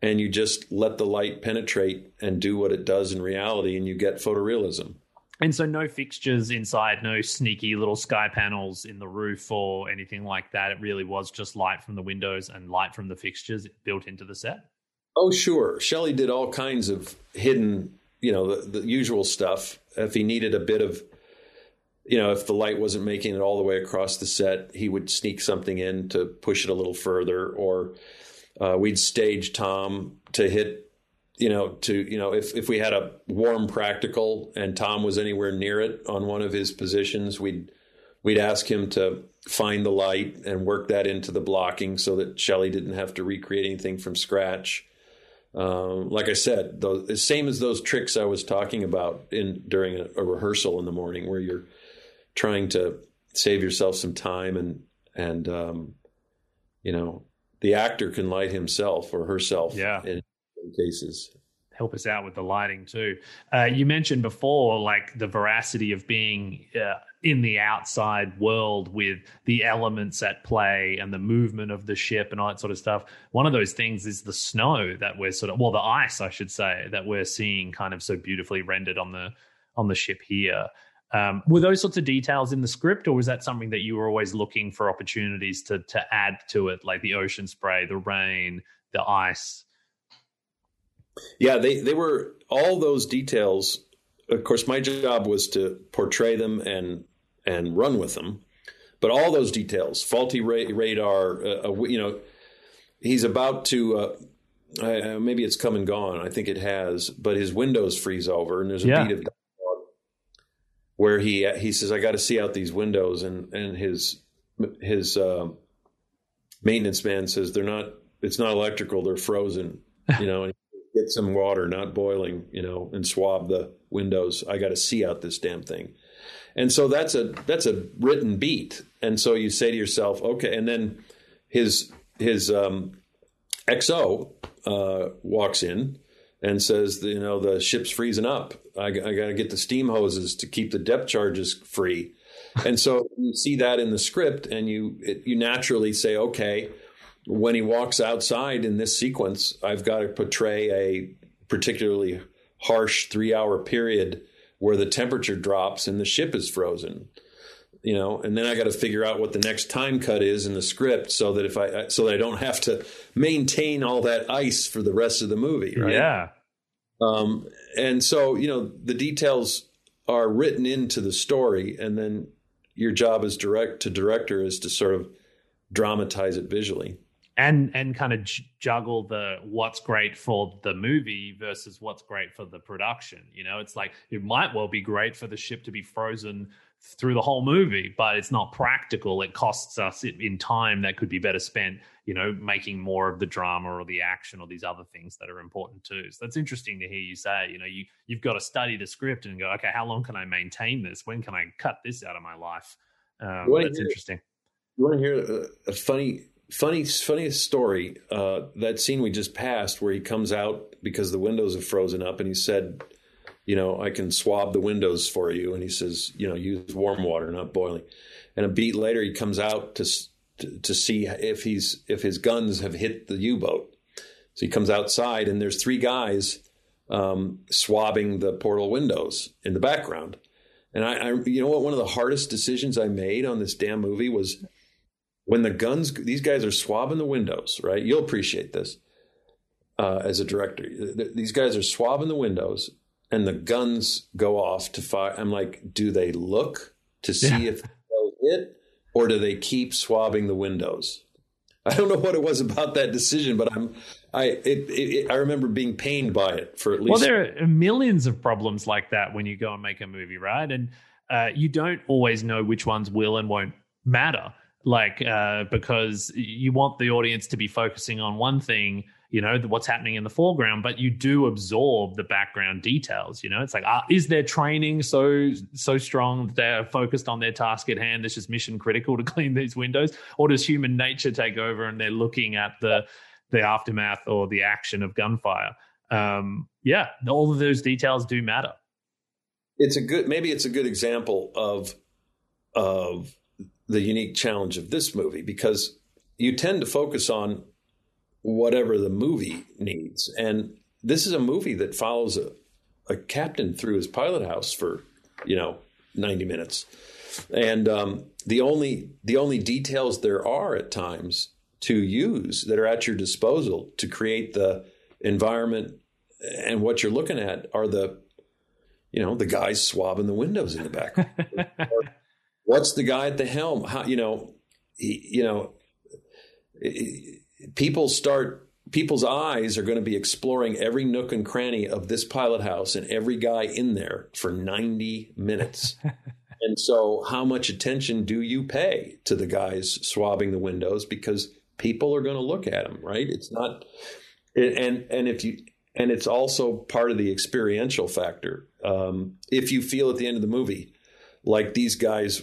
and you just let the light penetrate and do what it does in reality, and you get photorealism. And so, no fixtures inside, no sneaky little sky panels in the roof or anything like that. It really was just light from the windows and light from the fixtures built into the set. Oh, sure. Shelly did all kinds of hidden, you know, the, the usual stuff. If he needed a bit of, you know, if the light wasn't making it all the way across the set, he would sneak something in to push it a little further, or uh, we'd stage Tom to hit you know, to you know, if if we had a warm practical and Tom was anywhere near it on one of his positions, we'd we'd ask him to find the light and work that into the blocking so that Shelly didn't have to recreate anything from scratch. Um, like I said, the same as those tricks I was talking about in during a, a rehearsal in the morning, where you're trying to save yourself some time and and um, you know the actor can light himself or herself yeah. in cases help us out with the lighting too. Uh, you mentioned before, like the veracity of being uh, in the outside world with the elements at play and the movement of the ship and all that sort of stuff. One of those things is the snow that we're sort of, well, the ice, I should say, that we're seeing kind of so beautifully rendered on the on the ship here. Um, were those sorts of details in the script, or was that something that you were always looking for opportunities to to add to it, like the ocean spray, the rain, the ice? Yeah, they they were all those details. Of course, my job was to portray them and and run with them, but all those details, faulty ra- radar, uh, uh, you know, he's about to. Uh, uh, maybe it's come and gone. I think it has, but his windows freeze over, and there's a Yeah. beat of dialogue where he he says, "I got to see out these windows," and and his his uh, maintenance man says, "They're not. It's not electrical. They're frozen." You know, and get some water, not boiling, you know, and swab the windows. I got to see out this damn thing. And so that's a that's a written beat. And so you say to yourself, okay. And then his his um, XO uh, walks in and says, you know, the ship's freezing up. I, I got to get the steam hoses to keep the depth charges free. And so you see that in the script, and you it, you naturally say, okay, when he walks outside in this sequence, I've got to portray a particularly harsh three hour period where the temperature drops and the ship is frozen. You know, and then I got to figure out what the next time cut is in the script so that if I so that I don't have to maintain all that ice for the rest of the movie, right? Yeah. Um, and so you know the details are written into the story, and then your job as direct to director is to sort of dramatize it visually. And and kind of j- juggle the what's great for the movie versus what's great for the production you know? It's like it might well be great for the ship to be frozen through the whole movie but it's not practical. It costs us in- time that could be better spent you know making more of the drama or the action or these other things that are important too. So that's interesting to hear you say you know you you've got to study the script and go okay how long can i maintain this? When can i cut this out of my life? Um, that's yeah. interesting. You want to hear a, a funny, funny, funniest story? Uh, that scene we just passed, where he comes out because the windows have frozen up, and he said, "You know, I can swab the windows for you." And he says, "You know, use warm water, not boiling." And a beat later, he comes out to to, to see if he's if his guns have hit the U boat. So he comes outside, and there's three guys um, swabbing the portal windows in the background. And I, I, you know what? One of the hardest decisions I made on this damn movie was when the guns. These guys are swabbing the windows, right? You'll appreciate this uh, as a director. These guys are swabbing the windows, and the guns go off to fire. I'm like, do they look to see Yeah. if hit, or do they keep swabbing the windows? I don't know what it was about that decision, but I'm I it, it, it, I remember being pained by it for at least. Well, there are millions of problems like that when you go and make a movie, right? And uh, you don't always know which ones will and won't matter, like uh, because you want the audience to be focusing on one thing, you know what's happening in the foreground but you do absorb the background details you know? It's like uh, is their training so so strong that they're focused on their task at hand? It's just mission critical to clean these windows. Or does human nature take over and they're looking at the the aftermath or the action of gunfire? Um, yeah all of those details do matter. It's a good maybe it's a good example of of the unique challenge of this movie because you tend to focus on whatever the movie needs. And this is a movie that follows a, a captain through his pilot house for, you know, 90 minutes. And um, the only the only details there are at times to use that are at your disposal to create the environment and what you're looking at are the you know the guys swabbing the windows in the back what's the guy at the helm how you know he, you know people start people's eyes are going to be exploring every nook and cranny of this pilot house and every guy in there for 90 minutes. and so how much attention do you pay to the guys swabbing the windows because people are going to look at them, right? It's not and and if you and it's also part of the experiential factor. Um, if you feel at the end of the movie like these guys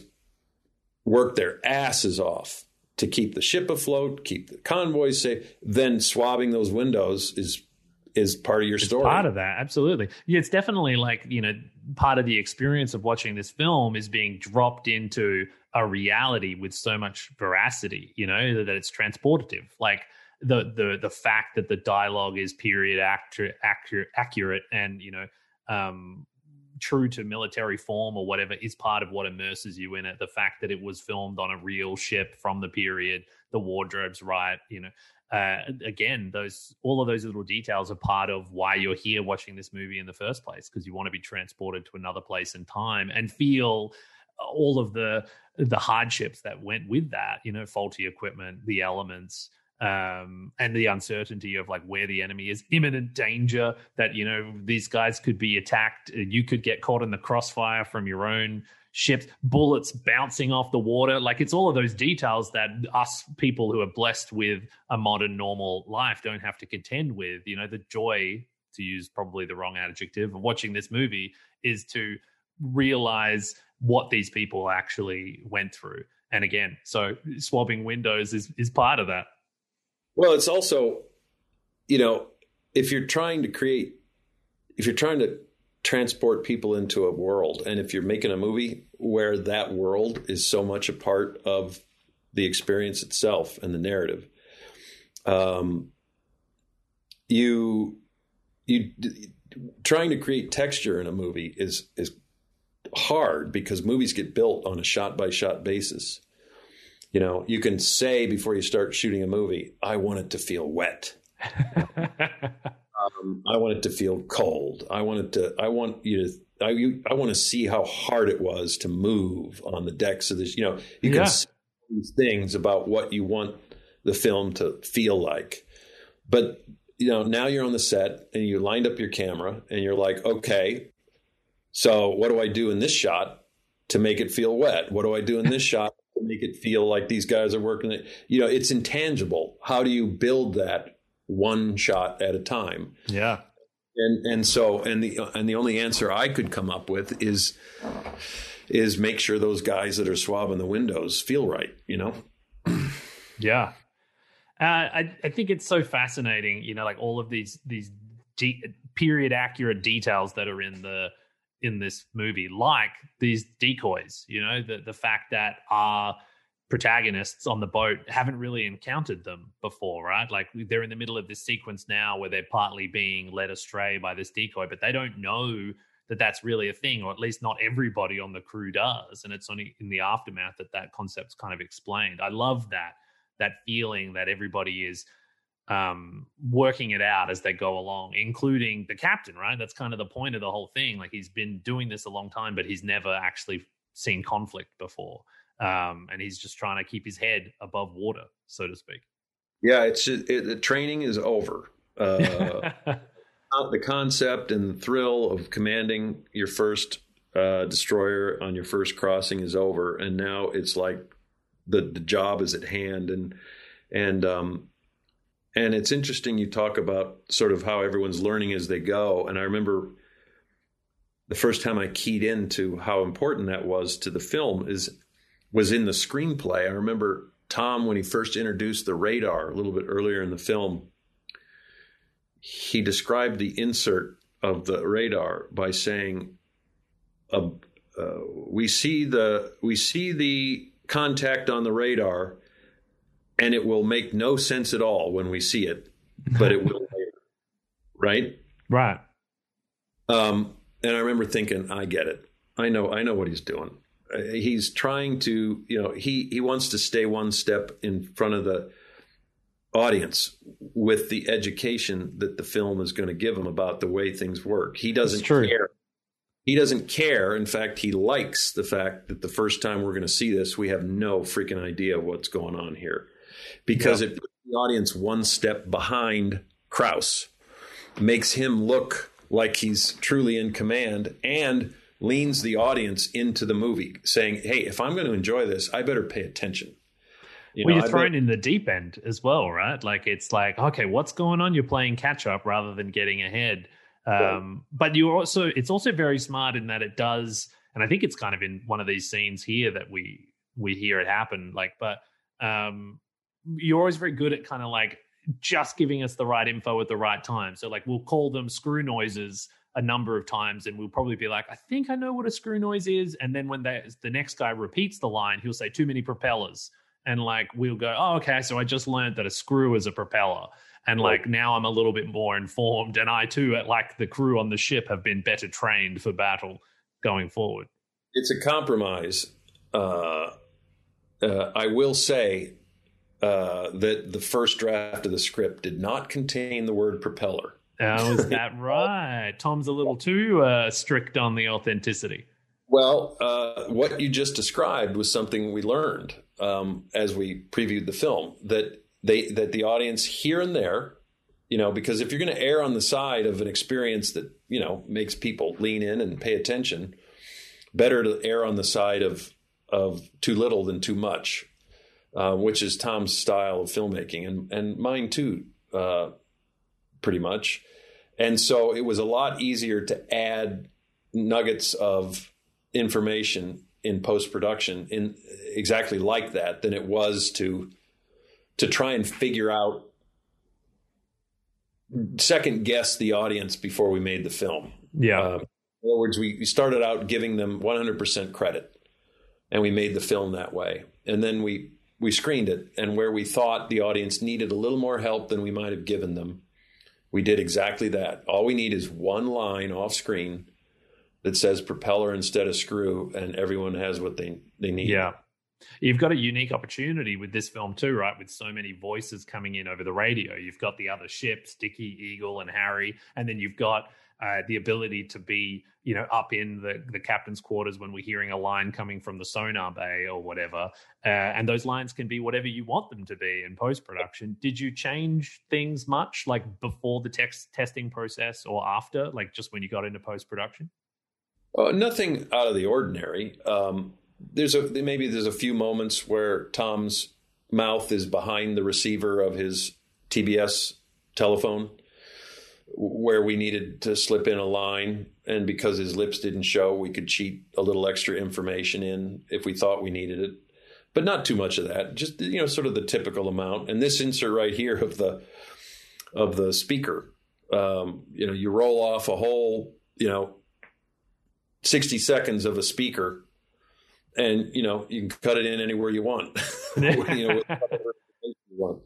work their asses off to keep the ship afloat, keep the convoys safe, then swabbing those windows is is part of your it's story. Part of that, absolutely. Yeah, it's definitely like you know part of the experience of watching this film is being dropped into a reality with so much veracity. You know that it's transportative. Like the the the fact that the dialogue is period accurate accurate accurate and you know um true to military form or whatever is part of what immerses you in it. The fact that it was filmed on a real ship from the period, the wardrobe's right, you know. Uh, again, those all of those little details are part of why you're here watching this movie in the first place because you want to be transported to another place in time and feel all of the the hardships that went with that. You know, faulty equipment, the elements, um, and the uncertainty of like where the enemy is, imminent danger that you know these guys could be attacked, uh, you could get caught in the crossfire from your own ships, bullets bouncing off the water. Like it's all of those details that us people who are blessed with a modern normal life don't have to contend with. You know, the joy to use probably the wrong adjective of watching this movie is to realize what these people actually went through. And again, so swabbing windows is is part of that. Well, it's also, you know, if you're trying to create, if you're trying to transport people into a world, and if you're making a movie where that world is so much a part of the experience itself and the narrative, um, you you trying to create texture in a movie is is hard because movies get built on a shot by shot basis you know, you can say before you start shooting a movie, I want it to feel wet. um, I want it to feel cold. I want it to, I want you to, I, you, I want to see how hard it was to move on the decks of this. You know, you can yeah. say these things about what you want the film to feel like. But, you know, now you're on the set and you lined up your camera and you're like, okay, so what do I do in this shot to make it feel wet? What do I do in this shot make it feel like these guys are working it. You know, it's intangible. How do you build that one shot at a time? Yeah. And and so and the and the only answer I could come up with is is make sure those guys that are swabbing the windows feel right, you know? Yeah. Uh, I I think it's so fascinating, you know, like all of these these de- period accurate details that are in the in this movie, like these decoys. You know, the the fact that our protagonists on the boat haven't really encountered them before, right? Like they're in the middle of this sequence now where they're partly being led astray by this decoy, but they don't know that that's really a thing, or at least not everybody on the crew does. And it's only in the aftermath that that concept's kind of explained. I love that that feeling that everybody is um, working it out as they go along, including the captain, right? That's kind of the point of the whole thing. Like he's been doing this a long time, but he's never actually seen conflict before. Um, and he's just trying to keep his head above water, so to speak. Yeah, it's just, it, the training is over. Uh, the concept and the thrill of commanding your first uh, destroyer on your first crossing is over, and now it's like the the job is at hand, and and um, and it's interesting you talk about sort of how everyone's learning as they go. And I remember the first time I keyed into how important that was to the film is was in the screenplay. I remember Tom when he first introduced the radar a little bit earlier in the film. He described the insert of the radar by saying, uh, uh, "We see the we see the contact on the radar, and it will make no sense at all when we see it, but it will later." Right. Right. Um, and I remember thinking, I get it. I know, I know what he's doing. Uh, he's trying to, you know, he he wants to stay one step in front of the audience with the education that the film is going to give him about the way things work. He doesn't care. He doesn't care. In fact, he likes the fact that the first time we're going to see this, we have no freaking idea what's going on here because yeah. it puts the audience one step behind Krause, makes him look like he's truly in command and leans the audience into the movie, saying, "Hey, if I'm going to enjoy this, I better pay attention." You well, know, you're thrown bet- in the deep end as well, right? Like it's like, okay, what's going on? You're playing catch up rather than getting ahead. Um, But you're also, it's also very smart in that it does, and I think it's kind of in one of these scenes here that we we hear it happen. Like, but um, you're always very good at kind of like just giving us the right info at the right time. So like we'll call them screw noises a number of times and we'll probably be like, I think I know what a screw noise is. And then when they, the next guy repeats the line, he'll say too many propellers. And like we'll go, oh, okay, so I just learned that a screw is a propeller. And like now I'm a little bit more informed. And I too, like the crew on the ship, have been better trained for battle going forward. It's a compromise. Uh, uh, I will say uh, that the first draft of the script did not contain the word propeller. Oh, is that right? Tom's a little too uh, strict on the authenticity. Well, uh, what you just described was something we learned um, as we previewed the film that they that the audience here and there, you know, because if you're going to err on the side of an experience that you know makes people lean in and pay attention, better to err on the side of of too little than too much uh, which is Tom's style of filmmaking and and mine too, uh, pretty much. And so it was a lot easier to add nuggets of information in post production in exactly like that than it was to to try and figure out second guess the audience before we made the film. Yeah. Uh, in other words, we, we started out giving them 100% credit, and we made the film that way. And then we we screened it, and where we thought the audience needed a little more help than we might have given them, we did exactly that. All we need is one line off screen that says propeller instead of screw, and everyone has what they, they need. Yeah. You've got a unique opportunity with this film too, right? With so many voices coming in over the radio. You've got the other ships, Dickie, Eagle, and Harry, and then you've got uh, the ability to be, you know, up in the, the captain's quarters when we're hearing a line coming from the sonar bay or whatever. Uh, and those lines can be whatever you want them to be in post production. Did you change things much, like before the text testing process or after, like just when you got into post production? Uh, nothing out of the ordinary. Um, there's a maybe there's a few moments where Tom's mouth is behind the receiver of his TBS telephone where we needed to slip in a line and because his lips didn't show we could cheat a little extra information in if we thought we needed it. But not too much of that just you know sort of the typical amount. And this insert right here of the of the speaker um, you know you roll off a whole you know 60 seconds of a speaker and you know you can cut it in anywhere you want. You know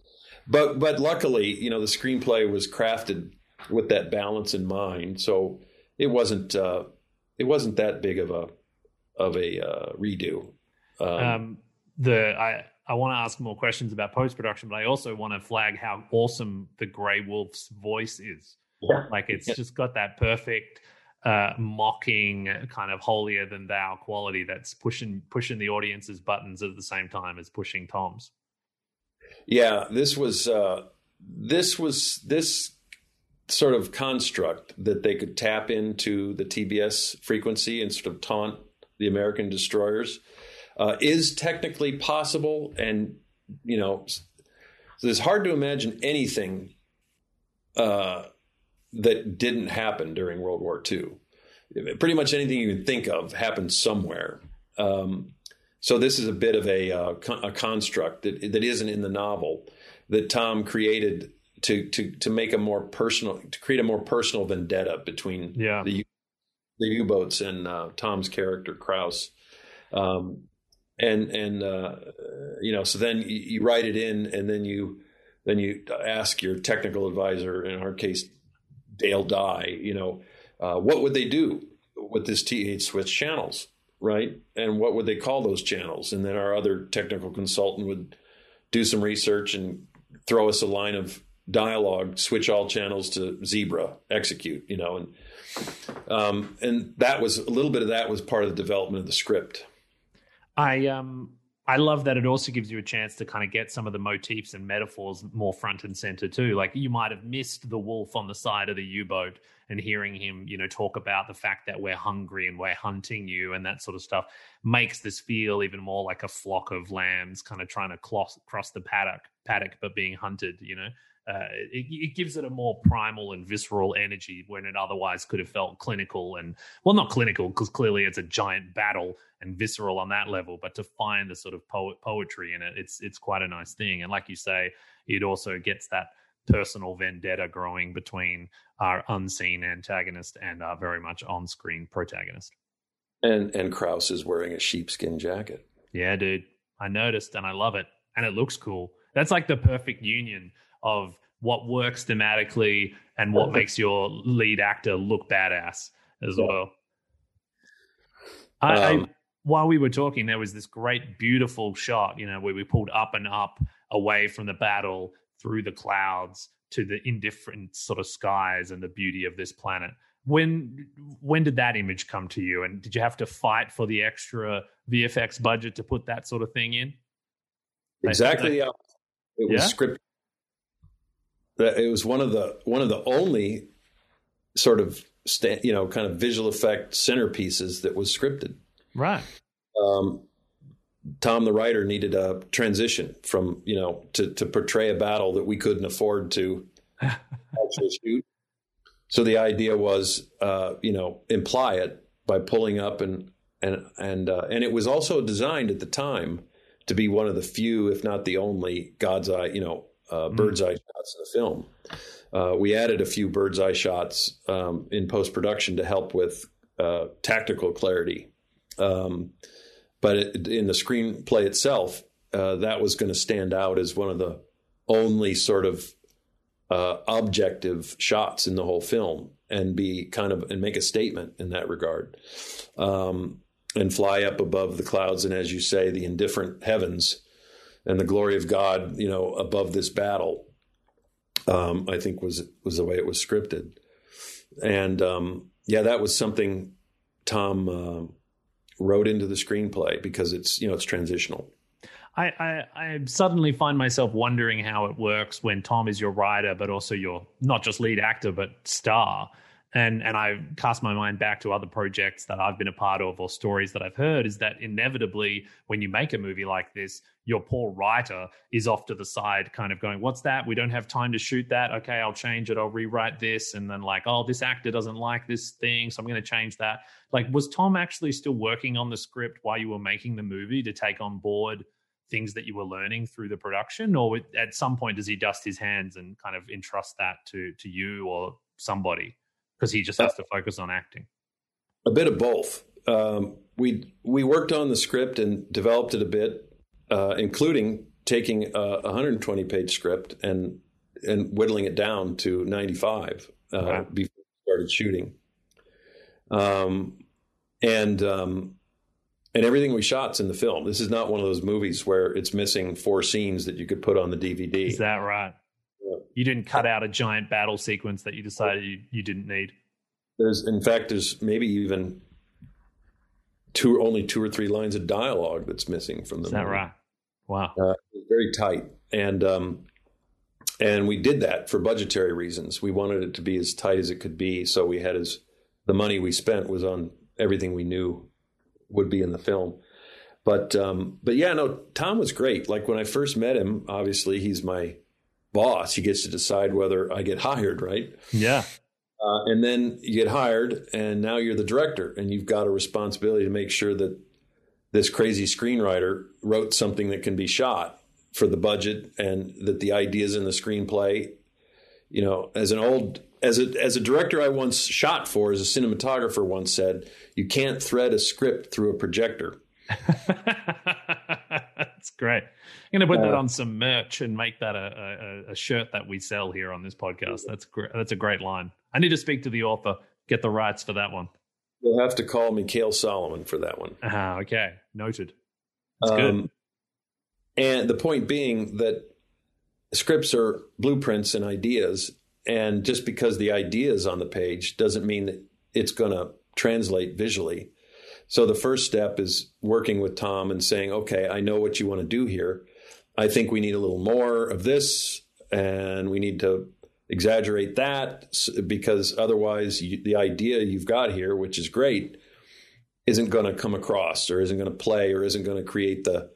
but but luckily you know the screenplay was crafted with that balance in mind. So it wasn't uh, it wasn't that big of a of a uh, redo. Um, um, the I I want to ask more questions about post production, but I also want to flag how awesome the Grey Wolf's voice is. Yeah. Like it's yeah. just got that perfect uh, mocking kind of holier than thou quality that's pushing pushing the audience's buttons at the same time as pushing Tom's. Yeah, this was uh, this was this sort of construct that they could tap into the TBS frequency and sort of taunt the American destroyers uh, is technically possible, and you know it's hard to imagine anything uh, that didn't happen during World War II. Pretty much anything you can think of happened somewhere. Um, so this is a bit of a, uh, a construct that, that isn't in the novel that Tom created to to to make a more personal to create a more personal vendetta between Yeah. the the U-boats and uh, Tom's character Krause. Um, and and uh, you know, so then you, write it in, and then you then you ask your technical advisor, in our case, Dale Dye, you know, uh, what would they do with this T8 switch channels, right? And what would they call those channels? And then our other technical consultant would do some research and throw us a line of dialogue, switch all channels to zebra, execute, you know, and um, and that was a little bit of that was part of the development of the script. I um I love that it also gives you a chance to kind of get some of the motifs and metaphors more front and center too. Like you might have missed the wolf on the side of the U-boat and hearing him, you know, talk about the fact that we're hungry and we're hunting you and that sort of stuff makes this feel even more like a flock of lambs kind of trying to cross, cross the paddock, paddock, but being hunted, you know. Uh, it, it gives it a more primal and visceral energy when it otherwise could have felt clinical and well not clinical because clearly it's a giant battle and visceral on that level but to find the sort of poet poetry in it it's it's quite a nice thing. And like you say it also gets that personal vendetta growing between our unseen antagonist and our very much on-screen protagonist. And and Krause is wearing a sheepskin jacket. yeah dude. I noticed and i love it. And it looks cool. That's like the perfect union of what works thematically and what makes your lead actor look badass as Yeah. well. I, I, Um, while we were talking, there was this great, beautiful shot, you know, where we pulled up and up away from the battle through the clouds to the indifferent sort of skies and the beauty of this planet. When when did that image come to you, and did you have to fight for the extra VFX budget to put that sort of thing in? Exactly. opposite. It was Yeah? scripted. That it was one of the one of the only sort of sta- you know kind of visual effect centerpieces that was scripted. Right. Um, Tom, the writer, needed a transition from you know to to portray a battle that we couldn't afford to actually shoot. So the idea was, uh, you know, imply it by pulling up and and and uh, and it was also designed at the time to be one of the few, if not the only, God's eye, you know, uh, bird's eye shots in the film. Uh, we added a few bird's eye shots um, in post production to help with uh, tactical clarity. Um, but it, in the screenplay itself, uh, that was going to stand out as one of the only sort of uh, objective shots in the whole film, and be kind of and make a statement in that regard, um, and fly up above the clouds, and as you say, the indifferent heavens, and the glory of God, you know, above this battle. Um, I think was was the way it was scripted, and um, yeah, that was something Tom uh, wrote into the screenplay because it's you know it's transitional. I, I, I suddenly find myself wondering how it works when Tom is your writer, but also your not just lead actor, but star. And and I cast my mind back to other projects that I've been a part of or stories that I've heard is that inevitably when you make a movie like this, your poor writer is off to the side, kind of going, What's that? We don't have time to shoot that. Okay, I'll change it, I'll rewrite this, and then like, oh, this actor doesn't like this thing, so I'm gonna change that. Like, was Tom actually still working on the script while you were making the movie to take on board things that you were learning through the production or at some point does he dust his hands and kind of entrust that to to you or somebody because he just has to focus on acting A bit of both. Um, we we worked on the script and developed it a bit, uh, including taking a 120 page script and and whittling it down to 95 uh, Wow. before we started shooting. Um, and um, and everything we shot's in the film. This is not one of those movies where it's missing four scenes that you could put on the DVD. is that right Yeah. you didn't cut out a giant battle sequence that you decided you, you didn't need There's, in fact, there's maybe even two, only two or three lines of dialogue that's missing from the is that movie. right wow Uh, very tight, and um, and we did that for budgetary reasons. We wanted it to be as tight as it could be, so we had as the money we spent was on everything we knew would be in the film. But um, but yeah, no, Tom was great. Like when I first met him, obviously he's my boss. He gets to decide whether I get hired, right? Yeah. Uh, and then you get hired, and now you're the director, and you've got a responsibility to make sure that this crazy screenwriter wrote something that can be shot for the budget, and that the ideas in the screenplay. You know, as an old as a as a director, I once shot for, as a cinematographer once said, you can't thread a script through a projector. That's great. I'm going to put that Uh, on some merch and make that a, a, a shirt that we sell here on this podcast. That's great. That's a great line. I need to speak to the author, get the rights for that one. You'll have to call me Cale Solomon for that one. Ah, okay. Noted. That's good. Um, and the point being that scripts are blueprints and ideas, and just because the idea is on the page doesn't mean that it's going to translate visually. So the first step is working with Tom and saying, "Okay, I know what you want to do here. I think we need a little more of this, and we need to exaggerate that because otherwise, you, the idea you've got here, which is great, isn't going to come across, or isn't going to play, or isn't going to create the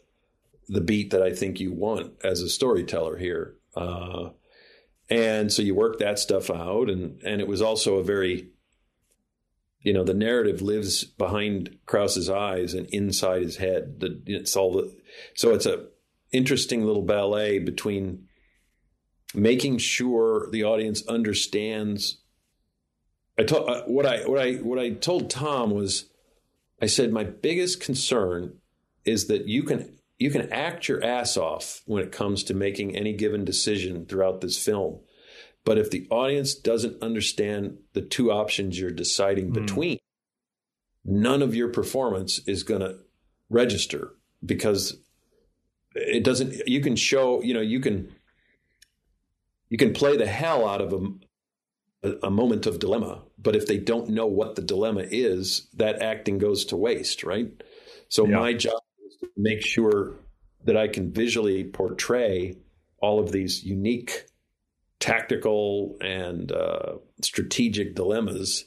the beat that I think you want as a storyteller here. Uh, and so you work that stuff out, and and it was also a very, you know, the narrative lives behind Krause's eyes and inside his head. The, it's all the, so it's a interesting little ballet between making sure the audience understands. I told uh, what I what I what I told Tom was, I said my biggest concern is that you can you can act your ass off when it comes to making any given decision throughout this film. But if the audience doesn't understand the two options you're deciding between, none of your performance is going to register because it doesn't you can show, you know, you can you can play the hell out of a, a, a moment of dilemma, but if they don't know what the dilemma is, that acting goes to waste, right? So Yeah. my job is to make sure that I can visually portray all of these unique tactical and uh, strategic dilemmas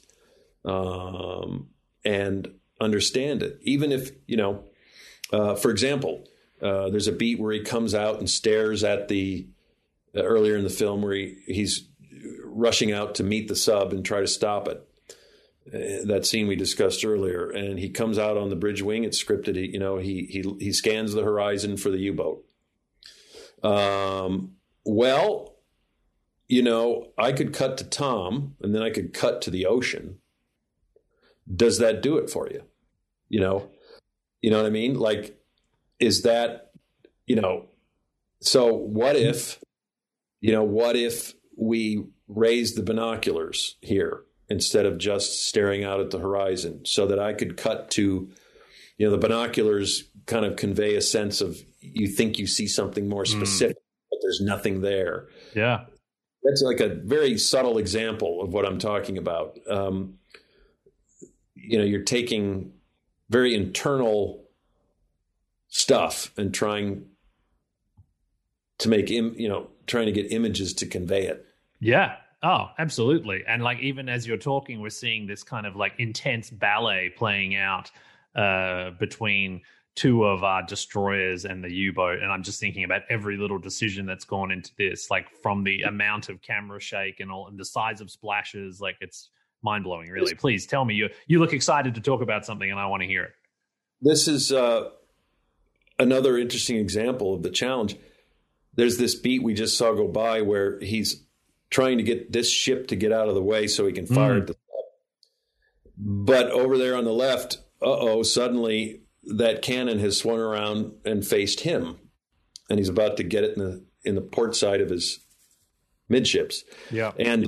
um, and understand it. Even if, you know, uh, for example, uh, there's a beat where he comes out and stares at the uh, earlier in the film where he, he's rushing out to meet the sub and try to stop it. Uh, that scene we discussed earlier, and he comes out on the bridge wing. It's scripted. He, you know, he he he scans the horizon for the U-boat. Um, well, you know, I could cut to Tom, and then I could cut to the ocean. Does that do it for you? You know, you know what I mean? Like, is that, you know, so what if, you know, what if we raise the binoculars here instead of just staring out at the horizon so that I could cut to, you know, the binoculars kind of convey a sense of you think you see something more specific, but there's nothing there Yeah. that's like a very subtle example of what I'm talking about. Um, you know, you're taking very internal stuff and trying to make Im- you know trying to get images to convey it. Yeah. Oh, absolutely. And like even as you're talking, we're seeing this kind of like intense ballet playing out uh, between two of our destroyers and the U-boat. And I'm just thinking about every little decision that's gone into this, like from the amount of camera shake and all, and the size of splashes. Like it's mind blowing, really. Please tell me you you look excited to talk about something, and I want to hear it. This is uh, another interesting example of the challenge. There's this beat we just saw go by where he's trying to get this ship to get out of the way so he can fire Mm. at the But over there on the left, uh oh, suddenly that cannon has swung around and faced him. And he's about to get it in the in the port side of his midships. Yeah. And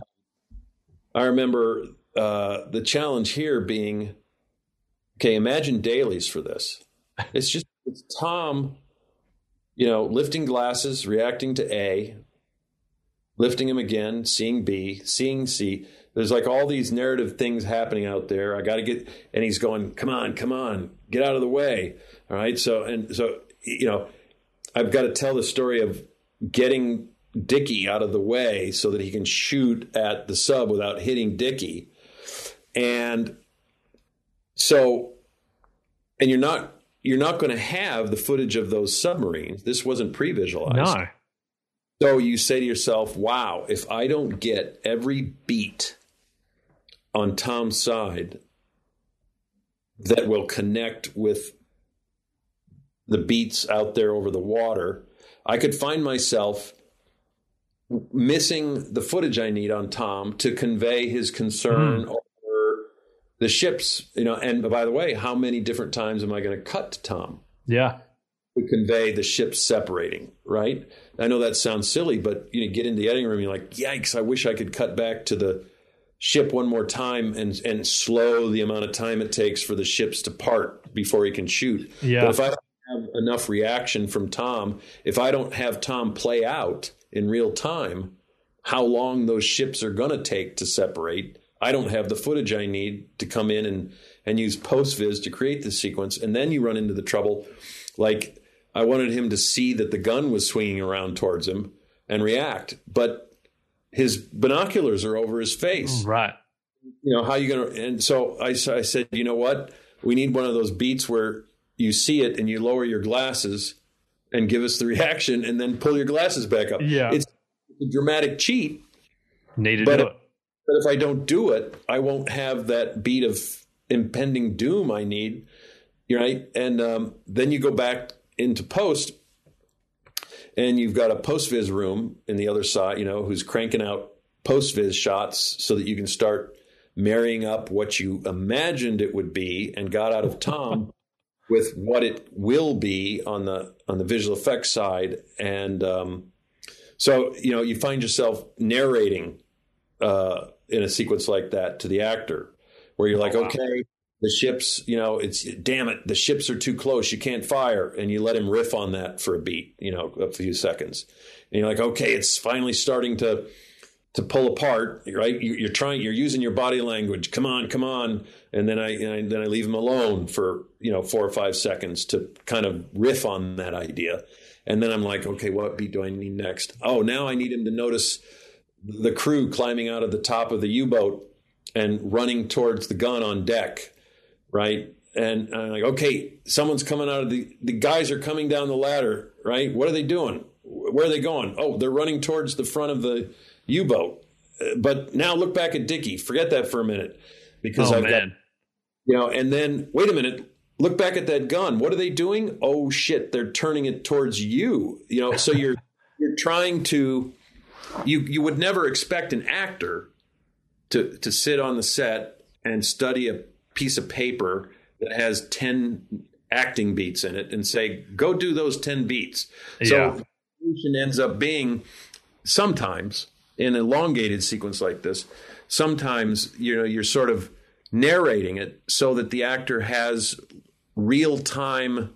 I remember uh, the challenge here being okay, imagine dailies for this. It's just it's Tom, you know, lifting glasses, reacting to A, lifting him again, seeing B, seeing C. There's like all these narrative things happening out there. I got to get, and he's going, come on, come on, get out of the way. All right. So, and so, you know, I've got to tell the story of getting Dicky out of the way so that he can shoot at the sub without hitting Dicky. And so, and you're not, you're not going to have the footage of those submarines. This wasn't pre-visualized. No. So you say to yourself, wow, if I don't get every beat on Tom's side that will connect with the beats out there over the water, I could find myself missing the footage I need on Tom to convey his concern over the ships, you know, and by the way, how many different times am I going to cut to Tom? Yeah. to convey the ships separating, right? I know that sounds silly, but you know, get in the editing room, you're like, yikes, I wish I could cut back to the ship one more time and and slow the amount of time it takes for the ships to part before he can shoot. Yeah. But if I have enough reaction from Tom, if I don't have Tom play out in real time how long those ships are going to take to separate, I don't have the footage I need to come in and and use post viz to create the sequence, and then you run into the trouble like I wanted him to see that the gun was swinging around towards him and react, but his binoculars are over his face. Mm, right. You know how you going to? And so I, I said, you know what? We need one of those beats where you see it and you lower your glasses and give us the reaction, and then pull your glasses back up. Yeah. it's a dramatic cheat, Need to But do it- it. But if I don't do it, I won't have that beat of impending doom I need. Right. And um, then you go back into post and you've got a post viz room in the other side, you know, who's cranking out post viz shots so that you can start marrying up what you imagined it would be and got out of Tom with what it will be on the on the visual effects side. And um, so, you know, you find yourself narrating uh, in a sequence like that to the actor, where you're like, oh, wow. okay, the ships, you know, it's damn it, the ships are too close, you can't fire, and you let him riff on that for a beat, you know, a few seconds, and you're like, okay, it's finally starting to to pull apart, right? You, you're trying, you're using your body language. Come on, come on, and then I, and I then I leave him alone for you know four or five seconds to kind of riff on that idea, and then I'm like, okay, what beat do I need next? Oh, now I need him to notice the crew climbing out of the top of the U-boat and running towards the gun on deck, right? And I'm like, okay, someone's coming out of the the guys are coming down the ladder, right? What are they doing? Where are they going? Oh, they're running towards the front of the U-boat. Uh, But now look back at Dickie. Forget that for a minute, because Oh I've got you know. And then wait a minute. Look back at that gun. What are they doing? Oh shit! They're turning it towards you. You know. So you're you're trying to. You you would never expect an actor to to sit on the set and study a piece of paper that has 10 acting beats in it and say go do those 10 beats Yeah. so the solution ends up being sometimes in an elongated sequence like this sometimes you know you're sort of narrating it so that the actor has real time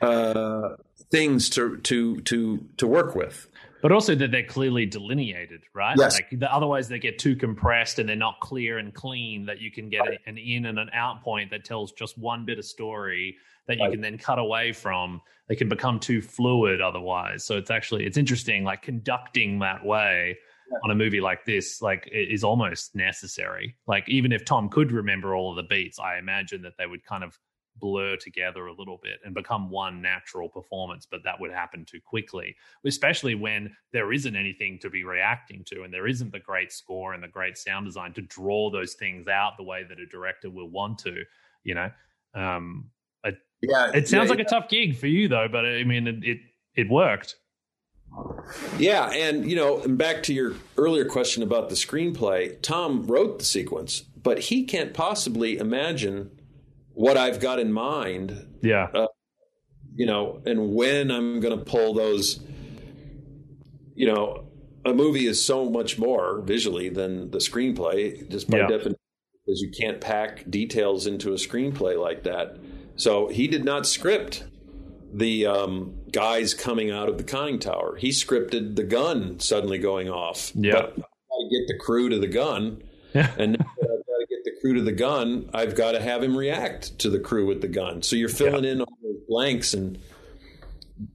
uh, things to to to to work with But also that they're clearly delineated, right? Yes. Like the, otherwise, they get too compressed and they're not clear and clean. That you can get a- an in and an out point that tells just one bit of story that you Right. can then cut away from. They can become too fluid otherwise. So it's actually it's interesting. Like conducting that way on a movie like this, like is almost necessary. Like even if Tom could remember all of the beats, I imagine that they would kind of blur together a little bit and become one natural performance but that would happen too quickly especially when there isn't anything to be reacting to and there isn't the great score and the great sound design to draw those things out the way that a director will want to you know? Um yeah it sounds like a tough gig for you though but i mean it it, it worked. Yeah, and you know, and back to your earlier question about the screenplay, Tom wrote the sequence, but he can't possibly imagine what I've got in mind, yeah you know, and when I'm going to pull those you know, a movie is so much more visually than the screenplay just by Yeah. definition because you can't pack details into a screenplay like that. So he did not script the um, guys coming out of the conning tower. He scripted the gun suddenly going off. Yeah. But to get the crew to the gun. Yeah. And crew to the gun, I've got to have him react to the crew with the gun. So you're filling in all those blanks and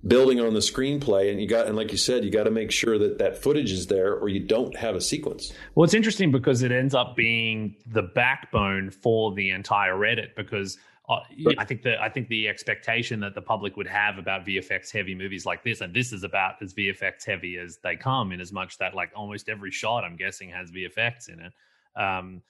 building on the screenplay. And you got, and like you said, you got to make sure that that footage is there or you don't have a sequence. Well, it's interesting because it ends up being the backbone for the entire edit because uh, I think the I think the expectation that the public would have about VFX heavy movies like this, and this is about as VFX heavy as they come, in as much that like almost every shot I'm guessing has VFX in it. Um,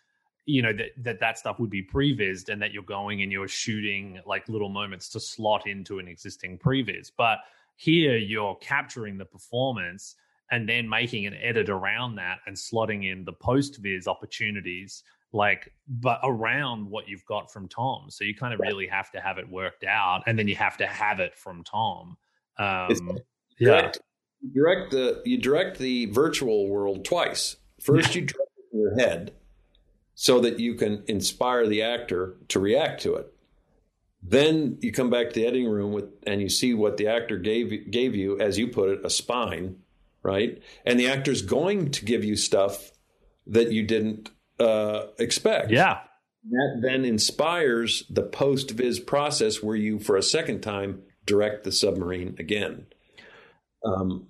you know that, that that stuff would be prevised, and that you're going and you're shooting like little moments to slot into an existing previs. But here you're capturing the performance and then making an edit around that and slotting in the post viz opportunities like but around what you've got from tom. So you kind of really have to have it worked out and then you have to have it from tom. Um, yeah. direct the you direct the virtual world twice. First you direct it in your head so that you can inspire the actor to react to it then you come back to the editing room with and you see what the actor gave gave you as you put it a spine right and the actor's going to give you stuff that you didn't uh, expect. Yeah. That then inspires the post viz process where you, for a second time, direct the submarine again. Um,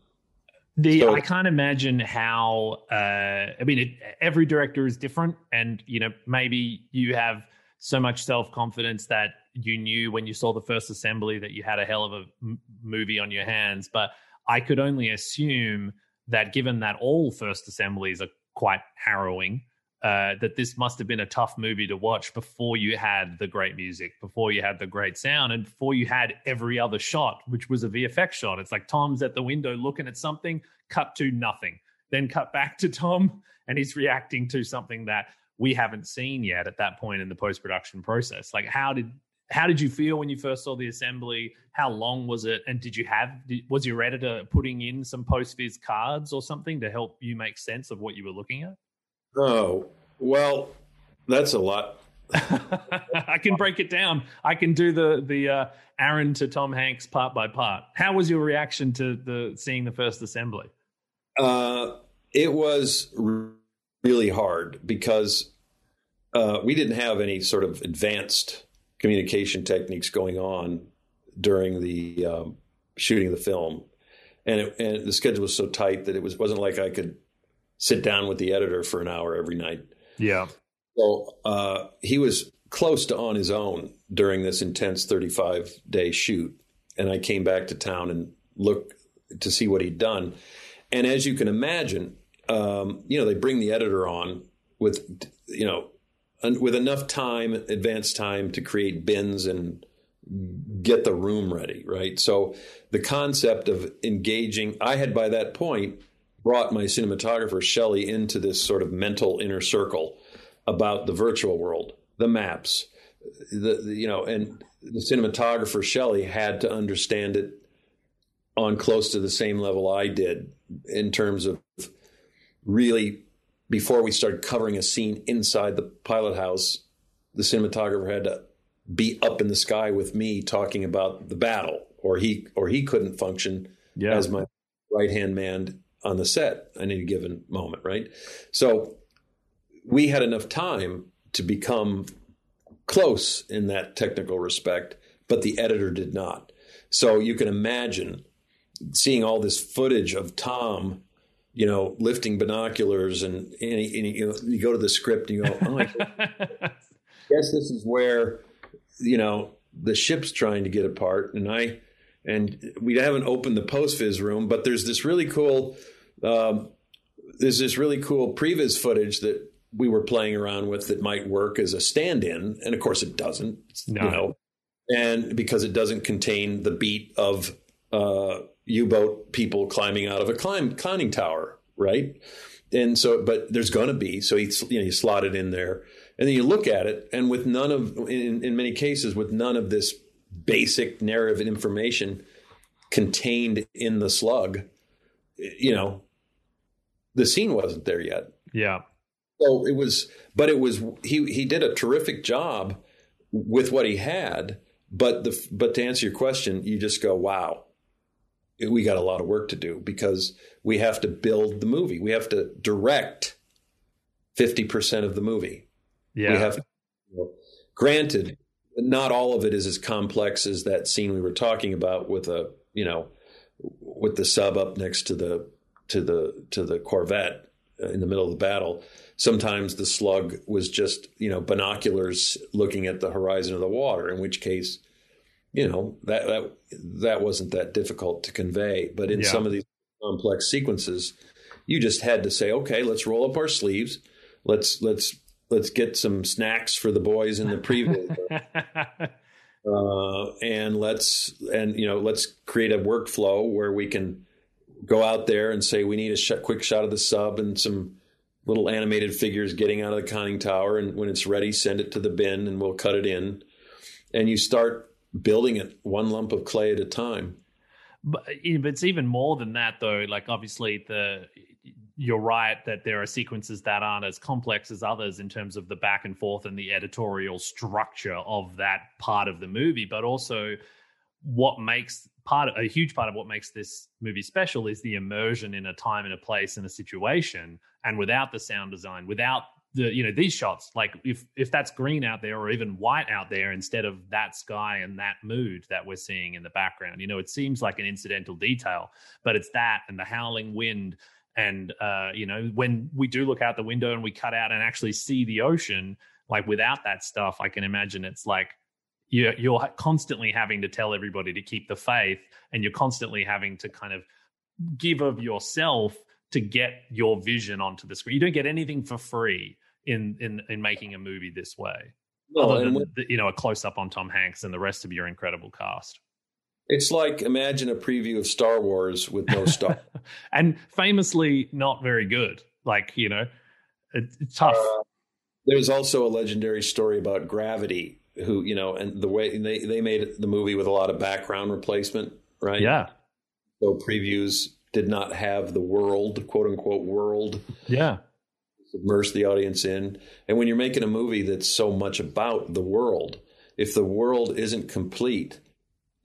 the so, I can't imagine how. Uh, I mean, it, every director is different, and you know, maybe you have so much self confidence that you knew when you saw the first assembly that you had a hell of a m- movie on your hands. But I could only assume that, given that all first assemblies are quite harrowing, uh, that this must have been a tough movie to watch before you had the great music, before you had the great sound, and before you had every other shot, which was a VFX shot. It's like Tom's at the window looking at something, cut to nothing, then cut back to Tom, and he's reacting to something that we haven't seen yet at that point in the post production process. Like, how did how did you feel when you first saw the assembly? How long was it? And did you have was your editor putting in some post viz cards or something to help you make sense of what you were looking at? Oh, well, that's a lot. I can break it down. I can do the the uh, Aaron to Tom Hanks part by part. How was your reaction to the seeing the first assembly? Uh, it was really hard because uh, we didn't have any sort of advanced communication techniques going on during the um, shooting of the film, and it, and the schedule was so tight that it was wasn't like I could sit down with the editor for an hour every night. Yeah. So uh, he was close to on his own during this intense 35 day shoot. And I came back to town and looked to see what he'd done. And as you can imagine, um, you know, they bring the editor on with, you know, with enough time, advanced time to create bins and get the room ready, right? So the concept of engaging, I had by that point brought my cinematographer Shelly into this sort of mental inner circle about the virtual world, the maps, the, the you know, and the cinematographer Shelly had to understand it on close to the same level I did in terms of really before we started covering a scene inside the pilot house, the cinematographer had to be up in the sky with me talking about the battle, or he or he couldn't function yeah. as my right hand man on the set at any given moment, right? So we had enough time to become close in that technical respect, but the editor did not. So you can imagine seeing all this footage of Tom, you know, lifting binoculars, and, and, and you, know, you go to the script and you go, "Oh, I guess this is where, you know, the ship's trying to get apart," and I and we haven't opened the post viz room, but there's this really cool um, there's this really cool previs footage that we were playing around with that might work as a stand-in, and of course it doesn't. No. You know, and because it doesn't contain the beat of uh, U-boat people climbing out of a climb, climbing tower, right? And so, but there's going to be. So he, you know, you slot it in there, and then you look at it, and with none of, in, in many cases, with none of this basic narrative information contained in the slug, you know, the scene wasn't there yet. Yeah. So it was, but it was he he did a terrific job with what he had. But the but to answer your question, you just go, wow, we got a lot of work to do because we have to build the movie. We have to direct fifty percent of the movie. Yeah. We have, you know, granted, not all of it is as complex as that scene we were talking about with a you know with the sub up next to the to the to the Corvette uh, in the middle of the battle. Sometimes the slug was just you know binoculars looking at the horizon of the water, in which case, you know that that that wasn't that difficult to convey. But in Yeah. some of these complex sequences, you just had to say, okay, let's roll up our sleeves, let's let's let's get some snacks for the boys in the preview. uh, and let's and you know let's create a workflow where we can go out there and say we need a sh- quick shot of the sub and some little animated figures getting out of the conning tower. And when it's ready send it to the bin and we'll cut it in. And you start building it one lump of clay at a time. But but it's even more than that though. Like obviously the you're right that there are sequences that aren't as complex as others in terms of the back and forth and the editorial structure of that part of the movie but also what makes part a huge part of what makes this movie special is the immersion in a time and a place and a situation and without the sound design without the you know these shots like if if that's green out there or even white out there instead of that sky and that mood that we're seeing in the background you know it seems like an incidental detail but it's that and the howling wind and uh you know when we do look out the window and we cut out and actually see the ocean like without that stuff i can imagine it's like you're, you're constantly having to tell everybody to keep the faith and you're constantly having to kind of give of yourself to get your vision onto the screen. You don't get anything for free in in in making a movie this way well, other than when- you know a close up on tom hanks and the rest of your incredible cast it's like imagine a preview of star wars with no star and famously not very good. Like you know it, it's tough. Uh, There's also a legendary story about Gravity, who you know, and the way they they made the movie with a lot of background replacement, right? yeah. So previews did not have the world, quote unquote, world yeah. submerge the audience in. And when you're making a movie that's so much about the world, if the world isn't complete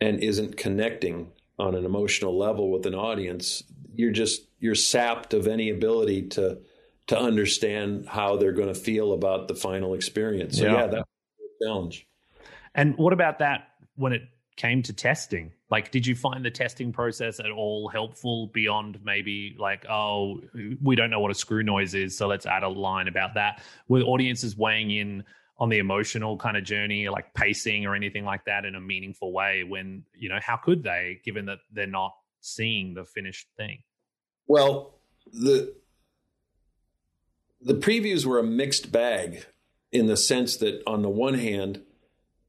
and isn't connecting on an emotional level with an audience, you're just you're sapped of any ability to to understand how they're going to feel about the final experience. So Yeah. yeah, that's a challenge. And what about that when it came to testing? Like, did you find the testing process at all helpful beyond maybe like, oh, we don't know what a screw noise is, so let's add a line about that? Were audiences weighing in on the emotional kind of journey, like pacing or anything like that in a meaningful way when, you know, how could they, given that they're not seeing the finished thing? Well, the the previews were a mixed bag in the sense that on the one hand,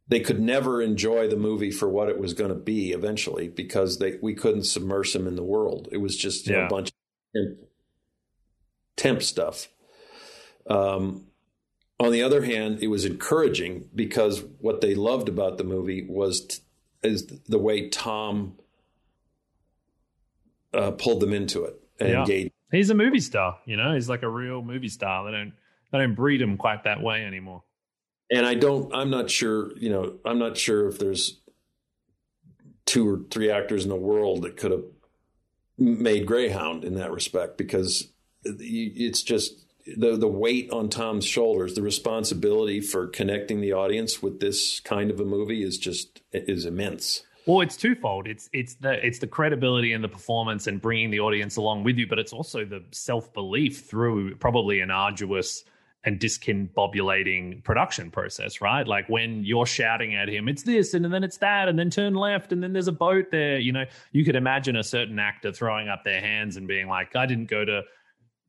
they could never enjoy the movie for what it was going to be eventually because they we couldn't submerge them in the world. It was just you know, a bunch of temp, temp stuff. Um, on the other hand, it was encouraging because what they loved about the movie was t- is the way Tom uh, pulled them into it and Yeah. engaged. He's a movie star, you know, he's like a real movie star. They don't, they don't breed him quite that way anymore. and I don't. I'm not sure. You know, I'm not sure if there's two or three actors in the world that could have made Greyhound in that respect because it's just the the weight on Tom's shoulders, the responsibility for connecting the audience with this kind of a movie is just is immense. Well, it's twofold. It's it's the it's the credibility and the performance and bringing the audience along with you, but it's also the self belief through probably an arduous and discombobulating production process, right? Like when you're shouting at him, it's this and then it's that, and then turn left, and then there's a boat there. You know, you could imagine a certain actor throwing up their hands and being like, "I didn't go to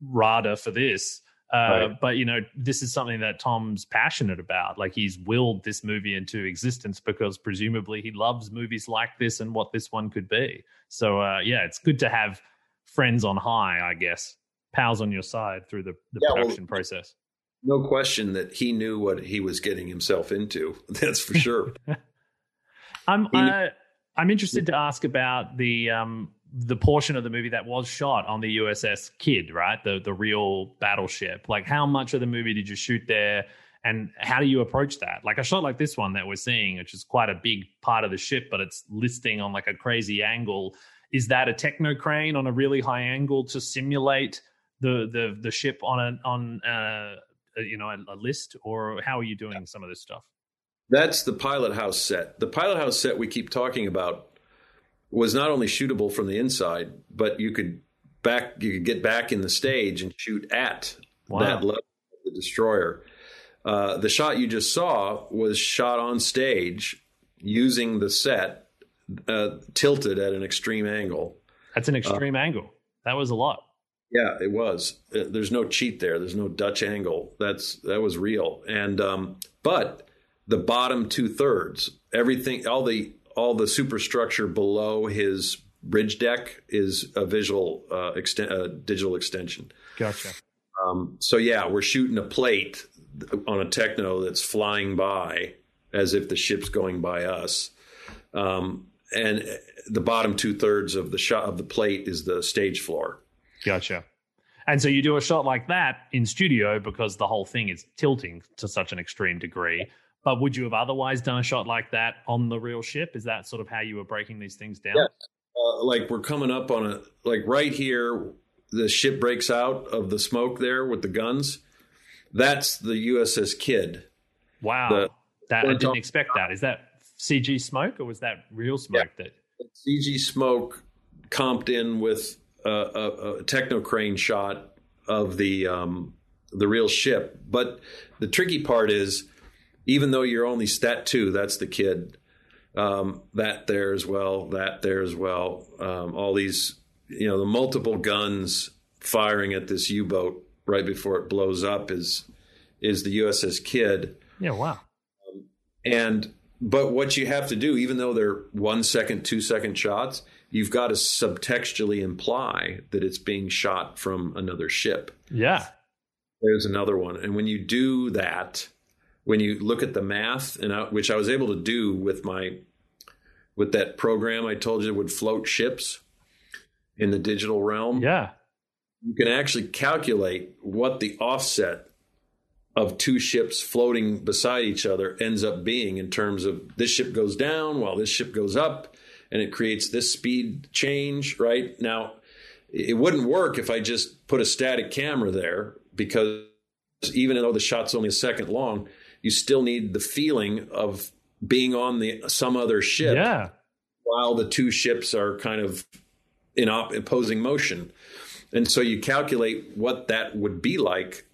RADA for this." Uh, Right. But you know, this is something that Tom's passionate about. Like he's willed this movie into existence because presumably he loves movies like this and what this one could be. So uh, yeah, it's good to have friends on high, I guess, pals on your side through the, the Yeah, well- production process. No question that he knew what he was getting himself into. That's for sure. I'm He- uh, I'm interested to ask about the um the portion of the movie that was shot on the USS Kidd, right? The the real battleship. Like how much of the movie did you shoot there and how do you approach that? Like a shot like this one that we're seeing, which is quite a big part of the ship, but it's listing on like a crazy angle. Is that a techno crane on a really high angle to simulate the the the ship on a on uh you know a, a list or how are you doing some of this stuff? That's the pilot house set. The pilot house set we keep talking about was not only shootable from the inside, but you could back. You could get back in the stage and shoot at Wow. that level of the destroyer. Uh, the shot you just saw was shot on stage using the set uh, tilted at an extreme angle. That's an extreme angle. That was a lot. Yeah, it was. Uh, There's no cheat there. There's no Dutch angle. That's that was real. And um, but the bottom two thirds, everything, all the all the superstructure below his bridge deck is a visual uh, exten- uh, digital extension. Gotcha. Um, so yeah, we're shooting a plate on a techno that's flying by as if the ship's going by us. Um, and the bottom two thirds of the shot of the plate is the stage floor. Gotcha. And so you do a shot like that in studio because the whole thing is tilting to such an extreme degree. But would you have otherwise done a shot like that on the real ship? Is that sort of how you were breaking these things down? Yeah. Uh, like we're coming up on a like right here, the ship breaks out of the smoke there with the guns. That's the USS Kidd. Wow. The- that I didn't expect that. Is that CG smoke or was that real smoke that CG smoke comped in with a, a, a techno crane shot of the um, the real ship. But the tricky part is, even though you're only stat two, that's the Kidd. Um, that there as well. That there as well. Um, all these, you know, the multiple guns firing at this U-boat right before it blows up is is the USS Kidd. Yeah, wow. And but what you have to do, even though they're one second, two second shots, you've got to subtextually imply that it's being shot from another ship. Yeah. There's another one, and when you do that, when you look at the math, and I, which I was able to do with my with that program I told you would float ships in the digital realm, Yeah. you can actually calculate what the offset of two ships floating beside each other ends up being in terms of this ship goes down while this ship goes up and it creates this speed change right now it wouldn't work if i just put a static camera there because even though the shot's only a second long you still need the feeling of being on the some other ship Yeah. while the two ships are kind of in op- opposing motion. And so you calculate what that would be like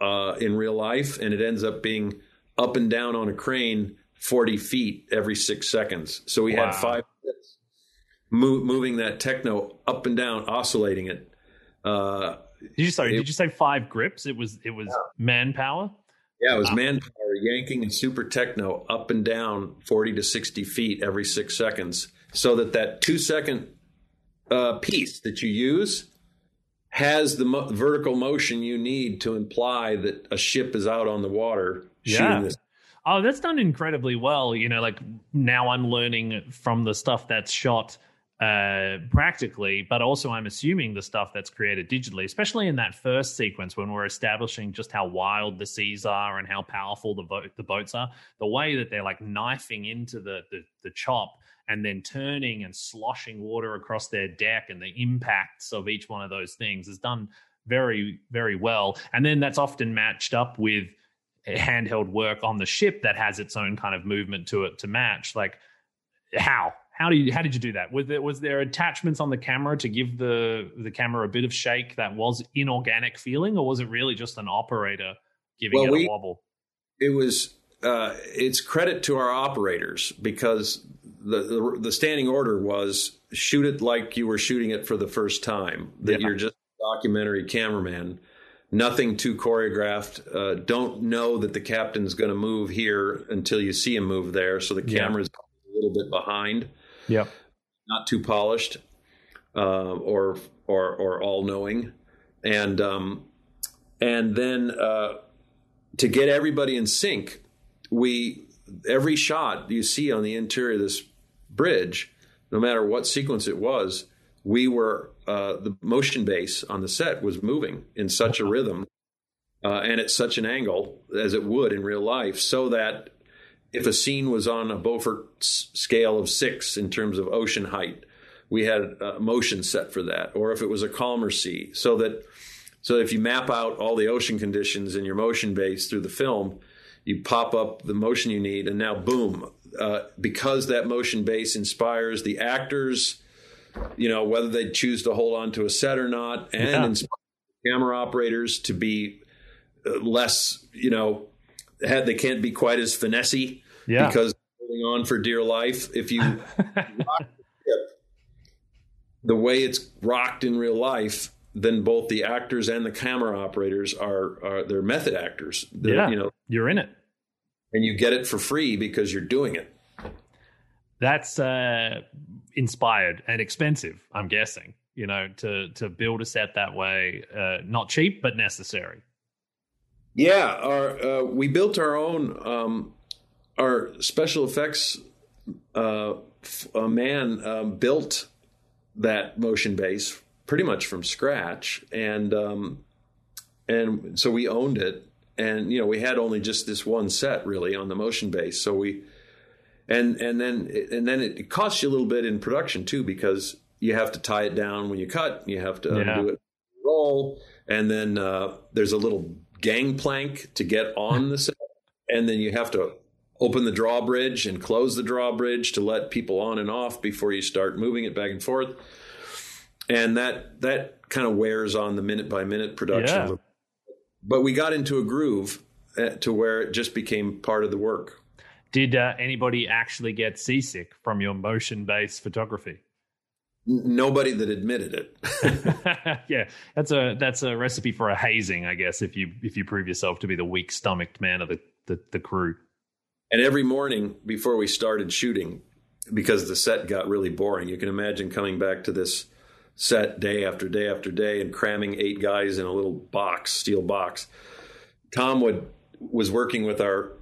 uh, in real life, and it ends up being up and down on a crane 40 feet every six seconds. So we Wow. had five minutes mo- moving that techno up and down, oscillating it. Uh, Did you sorry, It- did you say five grips? It was it was manpower? Yeah, it was manpower yanking and super techno up and down 40 to 60 feet every six seconds so that that two second uh, piece that you use has the mo- vertical motion you need to imply that a ship is out on the water Yeah. this. Oh, that's done incredibly well. You know, like now I'm learning from the stuff that's shot uh practically but also i'm assuming the stuff that's created digitally especially in that first sequence when we're establishing just how wild the seas are and how powerful the boat the boats are the way that they're like knifing into the the, the chop and then turning and sloshing water across their deck and the impacts of each one of those things is done very very well. And then that's often matched up with handheld work on the ship that has its own kind of movement to it to match. Like how how do you how did you do that was there was there attachments on the camera to give the the camera a bit of shake that was inorganic feeling or was it really just an operator giving Well, it we- a wobble it was uh, it's credit to our operators because the, the the standing order was shoot it like you were shooting it for the first time that Yeah. you're just a documentary cameraman nothing too choreographed uh, don't know that the captain's going to move here until you see him move there so the Yeah. camera's a little bit behind yep. Not too polished uh, or or or all knowing, and um, and then uh, to get everybody in sync, we every shot you see on the interior of this bridge, no matter what sequence it was, we were uh, the motion base on the set was moving in such a rhythm uh, and at such an angle as it would in real life, so that if a scene was on a Beaufort scale of six in terms of ocean height, we had a motion set for that. Or if it was a calmer sea, so that so if you map out all the ocean conditions in your motion base through the film, you pop up the motion you need, and now boom, uh, because that motion base inspires the actors you know, whether they choose to hold on to a set or not, and Yeah. inspire camera operators to be uh, less, you know, had, they can't be quite as finessey Yeah. because holding on for dear life. If you rock the ship the way it's rocked in real life, then both the actors and the camera operators are, are they're method actors. They're, Yeah. you know, You're in it. and you get it for free because you're doing it. That's uh, inspired and expensive, I'm guessing. You know, to to build a set that way, uh, not cheap but necessary. Yeah, our uh, we built our own um, our special effects uh, f- uh, man um, built that motion base pretty much from scratch, and um, and so we owned it, and you know we had only just this one set really on the motion base, so we and and then and then it costs you a little bit in production too because you have to tie it down when you cut, you have to Yeah. undo it, roll, and then uh, there's a little gangplank to get on the set, and then you have to open the drawbridge and close the drawbridge to let people on and off before you start moving it back and forth. And that that kind of wears on the minute by minute production. Yeah. But we got into a groove uh, to where it just became part of the work. Did uh, anybody actually get seasick from your motion based photography? Nobody that admitted it. yeah, that's a that's a recipe for a hazing, I guess. If you if you prove yourself to be the weak stomached man of the, the the crew. And every morning before we started shooting, because the set got really boring, you can imagine coming back to this set day after day after day and cramming eight guys in a little box, steel box. Tom would was working with our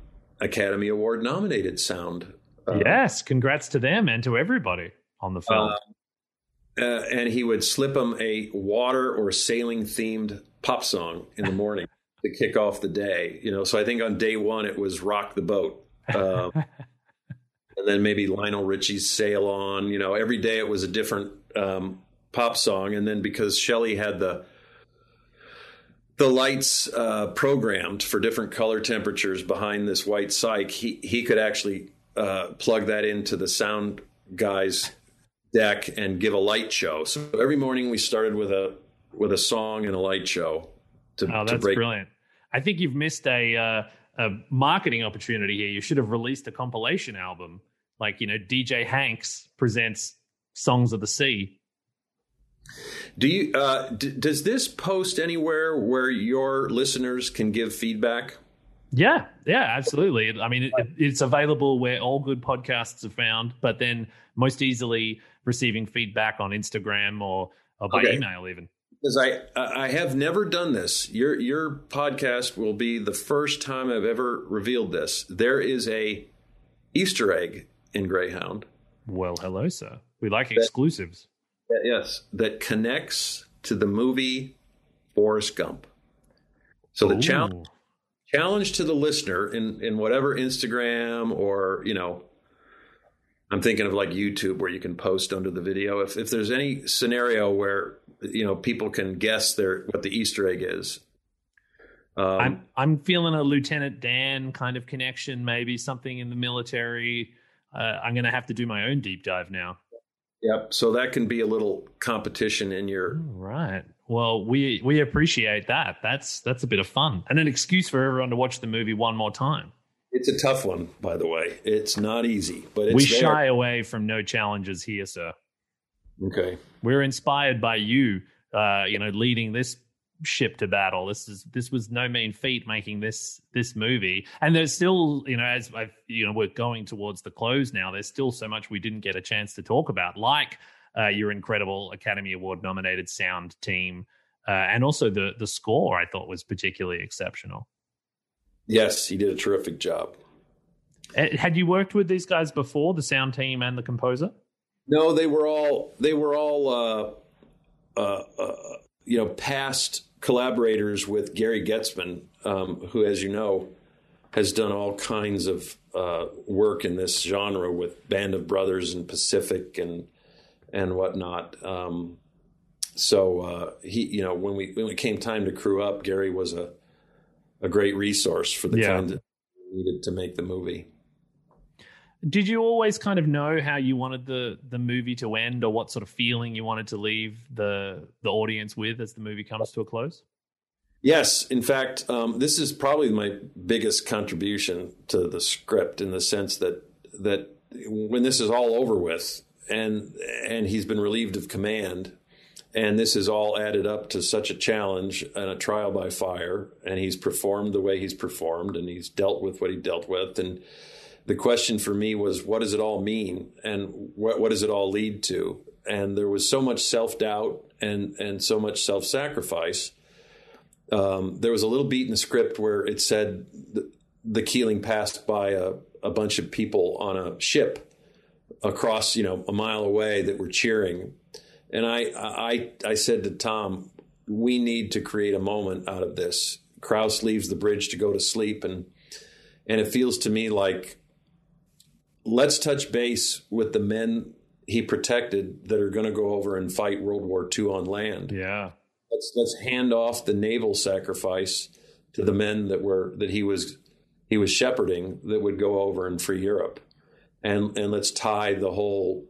Academy Award nominated sound. Uh, yes, congrats to them and to everybody on the film. Uh, uh, and he would slip them a water or sailing themed pop song in the morning to kick off the day. You know, so I think on day one it was "Rock the Boat," um, and then maybe Lionel Richie's "Sail On." You know, every day it was a different um, pop song, and then because Shelly had the the lights uh, programmed for different color temperatures behind this white cyc, he he could actually uh, plug that into the sound guy's deck and give a light show. So every morning we started with a with a song and a light show to, oh, that's break. brilliant. I think you've missed a uh, a marketing opportunity here. You should have released a compilation album, like you know, DJ Hanks presents Songs of the Sea. Do you uh, d- does this post anywhere where your listeners can give feedback? Yeah, yeah, absolutely. I mean, it, it's available where all good podcasts are found, but then most easily receiving feedback on Instagram or, or by Okay. email, even. Because I I have never done this. Your your podcast will be the first time I've ever revealed this. There is a Easter egg in Greyhound. Well, hello, sir. We like exclusives. Yes, that connects to the movie Forrest Gump. So the challenge challenge to the listener in in whatever Instagram or you know, I'm thinking of like YouTube where you can post under the video. If if there's any scenario where you know people can guess their what the Easter egg is. Um, I'm I'm feeling a Lieutenant Dan kind of connection, maybe something in the military. Uh, I'm going to have to do my own deep dive now. Yep. So that can be a little competition in your. All right. Well, we we appreciate that. That's that's a bit of fun and an excuse for everyone to watch the movie one more time. It's a tough one, by the way. It's not easy, but it's we there. shy away from no challenges here, sir. Okay. We're inspired by you. Uh, you know, leading this ship to battle. This is this was no mean feat making this this movie. And there's still, you know, as I've, you know, we're going towards the close now. There's still so much we didn't get a chance to talk about, like uh, your incredible Academy Award nominated sound team, uh, and also the the score. I thought was particularly exceptional. Yes, he did a terrific job. Uh, Had you worked with these guys before, the sound team and the composer? No, they were all they were all uh, uh, uh, you know past collaborators with Gary Goetzman, um, who, as you know, has done all kinds of uh, work in this genre with Band of Brothers and Pacific and and whatnot. Um, so uh, he, you know, when we when it came time to crew up, Gary was a a great resource for the Yeah. kind that needed to make the movie. Did you always kind of know how you wanted the the movie to end, or what sort of feeling you wanted to leave the the audience with as the movie comes to a close? Yes, in fact, um, this is probably my biggest contribution to the script in the sense that that when this is all over with and and he's been relieved of command and this is all added up to such a challenge and a trial by fire and he's performed the way he's performed and he's dealt with what he dealt with and the question for me was what does it all mean? And what, what does it all lead to? And there was so much self-doubt and and so much self-sacrifice. Um, there was a little beat in the script where it said the, the keeling passed by a, a bunch of people on a ship across you know a mile away that were cheering. And I, I, I said to Tom, we need to create a moment out of this. Krause leaves the bridge to go to sleep, and and it feels to me like let's touch base with the men he protected that are going to go over and fight World War II on land. Yeah, let's let's hand off the naval sacrifice to the men that were that he was he was shepherding that would go over and free Europe, and and let's tie the whole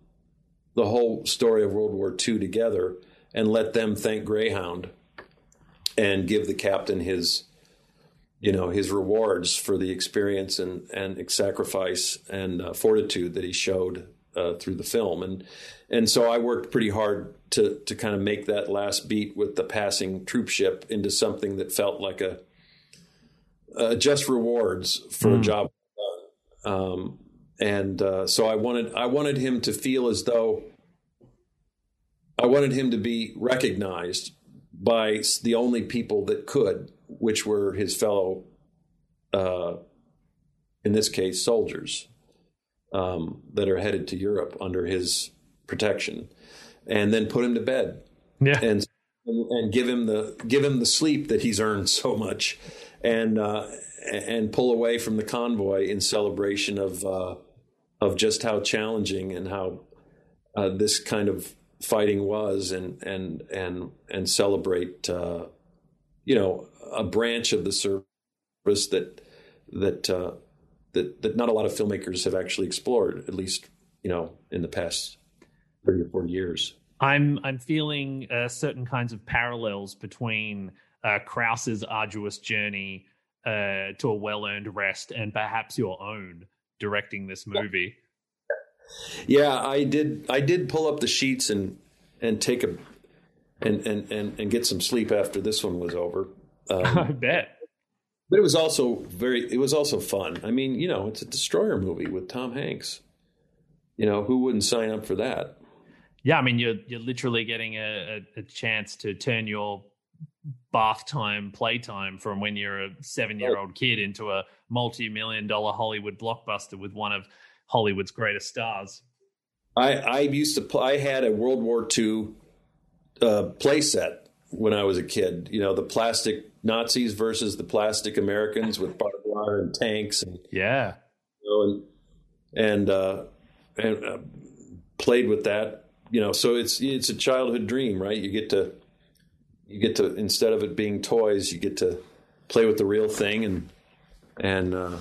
the whole story of World War II together and let them thank Greyhound and give the captain his you know his rewards for the experience and and sacrifice and uh, fortitude that he showed uh, through the film and and so I worked pretty hard to to kind of make that last beat with the passing troop ship into something that felt like a, a just rewards for mm. a job done. Um, and uh, so I wanted I wanted him to feel as though I wanted him to be recognized by the only people that could, which were his fellow, uh, in this case, soldiers um, that are headed to Europe under his protection, and then put him to bed. Yeah, and and give him the give him the sleep that he's earned so much, and uh, and pull away from the convoy in celebration of uh, of just how challenging and how uh, this kind of fighting was, and and and and celebrate, uh, you know, a branch of the service that that uh, that that not a lot of filmmakers have actually explored, at least you know, in the past thirty or forty years. I'm I'm feeling uh, certain kinds of parallels between uh, Krause's arduous journey uh, to a well-earned rest and perhaps your own directing this movie. Yeah, I did. I did pull up the sheets and and take a and and and, and get some sleep after this one was over. Um, I bet. But it was also very. It was also fun. I mean, you know, it's a destroyer movie with Tom Hanks. You know, who wouldn't sign up for that? Yeah, I mean, you're you're literally getting a, a, a chance to turn your bath time, playtime from when you're a seven year old kid into a multi million dollar Hollywood blockbuster with one of Hollywood's greatest stars. I, I used to play, I had a World War II uh, play set when I was a kid. You know, the plastic Nazis versus the plastic Americans with barbed wire and tanks and yeah, you know, and and uh, and uh, played with that. You know, so it's it's a childhood dream, right? You get to you get to instead of it being toys, you get to play with the real thing and and uh,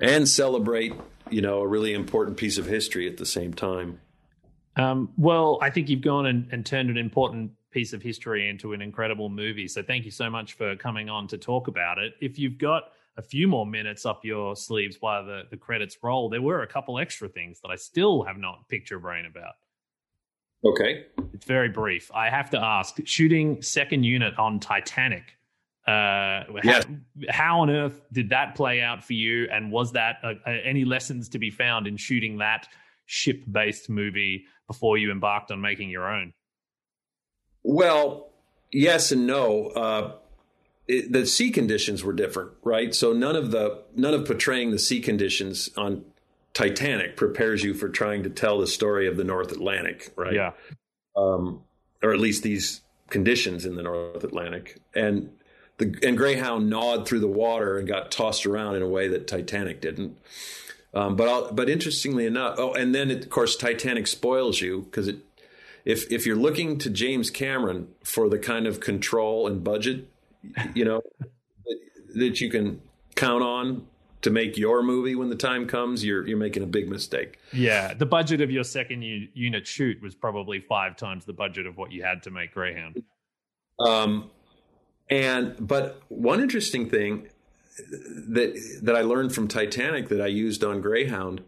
and celebrate you know a really important piece of history at the same time. Um, well, I think you've gone and, and, turned an important piece of history into an incredible movie. So thank you so much for coming on to talk about it. If you've got a few more minutes up your sleeves while the, the credits roll, there were a couple extra things that I still have not picked your brain about. Okay. It's very brief. I have to ask shooting second unit on Titanic uh, yeah. how, how, on earth did that play out for you? And was that uh, uh any lessons to be found in shooting that ship based movie before you embarked on making your own? Well, yes and no. Uh, it, the sea conditions were different, right? So none of the none of portraying the sea conditions on Titanic prepares you for trying to tell the story of the North Atlantic, right? Yeah. Um, or at least these conditions in the North Atlantic. And the, and Greyhound gnawed through the water and got tossed around in a way that Titanic didn't. Um, but I'll, but interestingly enough, oh, and then it, of course Titanic spoils you because it if if you're looking to James Cameron for the kind of control and budget, you know that, that you can count on to make your movie when the time comes, you're you're making a big mistake. Yeah, the budget of your second u- unit shoot was probably five times the budget of what you had to make Greyhound. Um, and but one interesting thing that that I learned from Titanic that I used on Greyhound,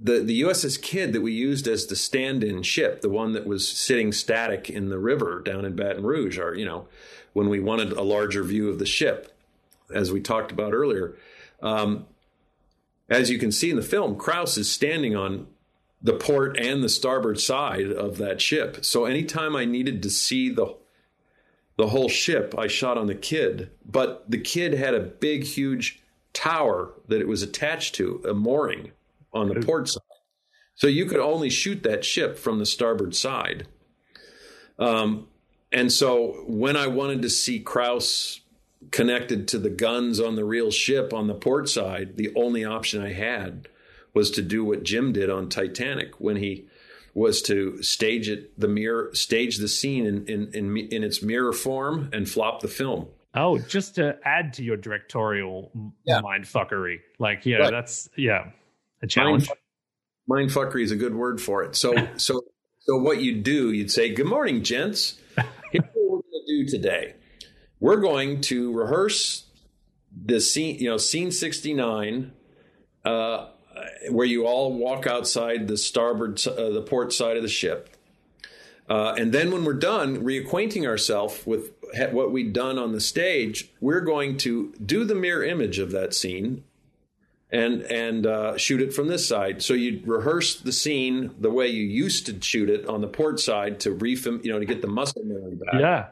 the the USS Kidd that we used as the stand-in ship, the one that was sitting static in the river down in Baton Rouge, or you know, when we wanted a larger view of the ship, as we talked about earlier. Um, as you can see in the film, Krause is standing on the port and the starboard side of that ship. So anytime I needed to see the the whole ship, I shot on the Kidd. But the Kidd had a big, huge tower that it was attached to, a mooring on the port side. So you could only shoot that ship from the starboard side. Um, and so when I wanted to see Krause connected to the guns on the real ship on the port side, the only option I had was to do what Jim did on Titanic when he was to stage it the mirror stage the scene in in in, in its mirror form and flop the film. Oh, just to add to your directorial Yeah. mind fuckery. Like, yeah, Right. that's yeah, a challenge. Mind fuckery is a good word for it. So so so what you do, you'd say, "Good morning, gents. Here's what we're going to do today. We're going to rehearse the scene, you know, scene 69 uh, where you all walk outside the starboard uh, the port side of the ship. Uh, and then when we're done reacquainting ourselves with ha- what we'd done on the stage, we're going to do the mirror image of that scene and and uh, shoot it from this side. So you'd rehearse the scene the way you used to shoot it on the port side to refilm, you know, to get the muscle memory back. Yeah.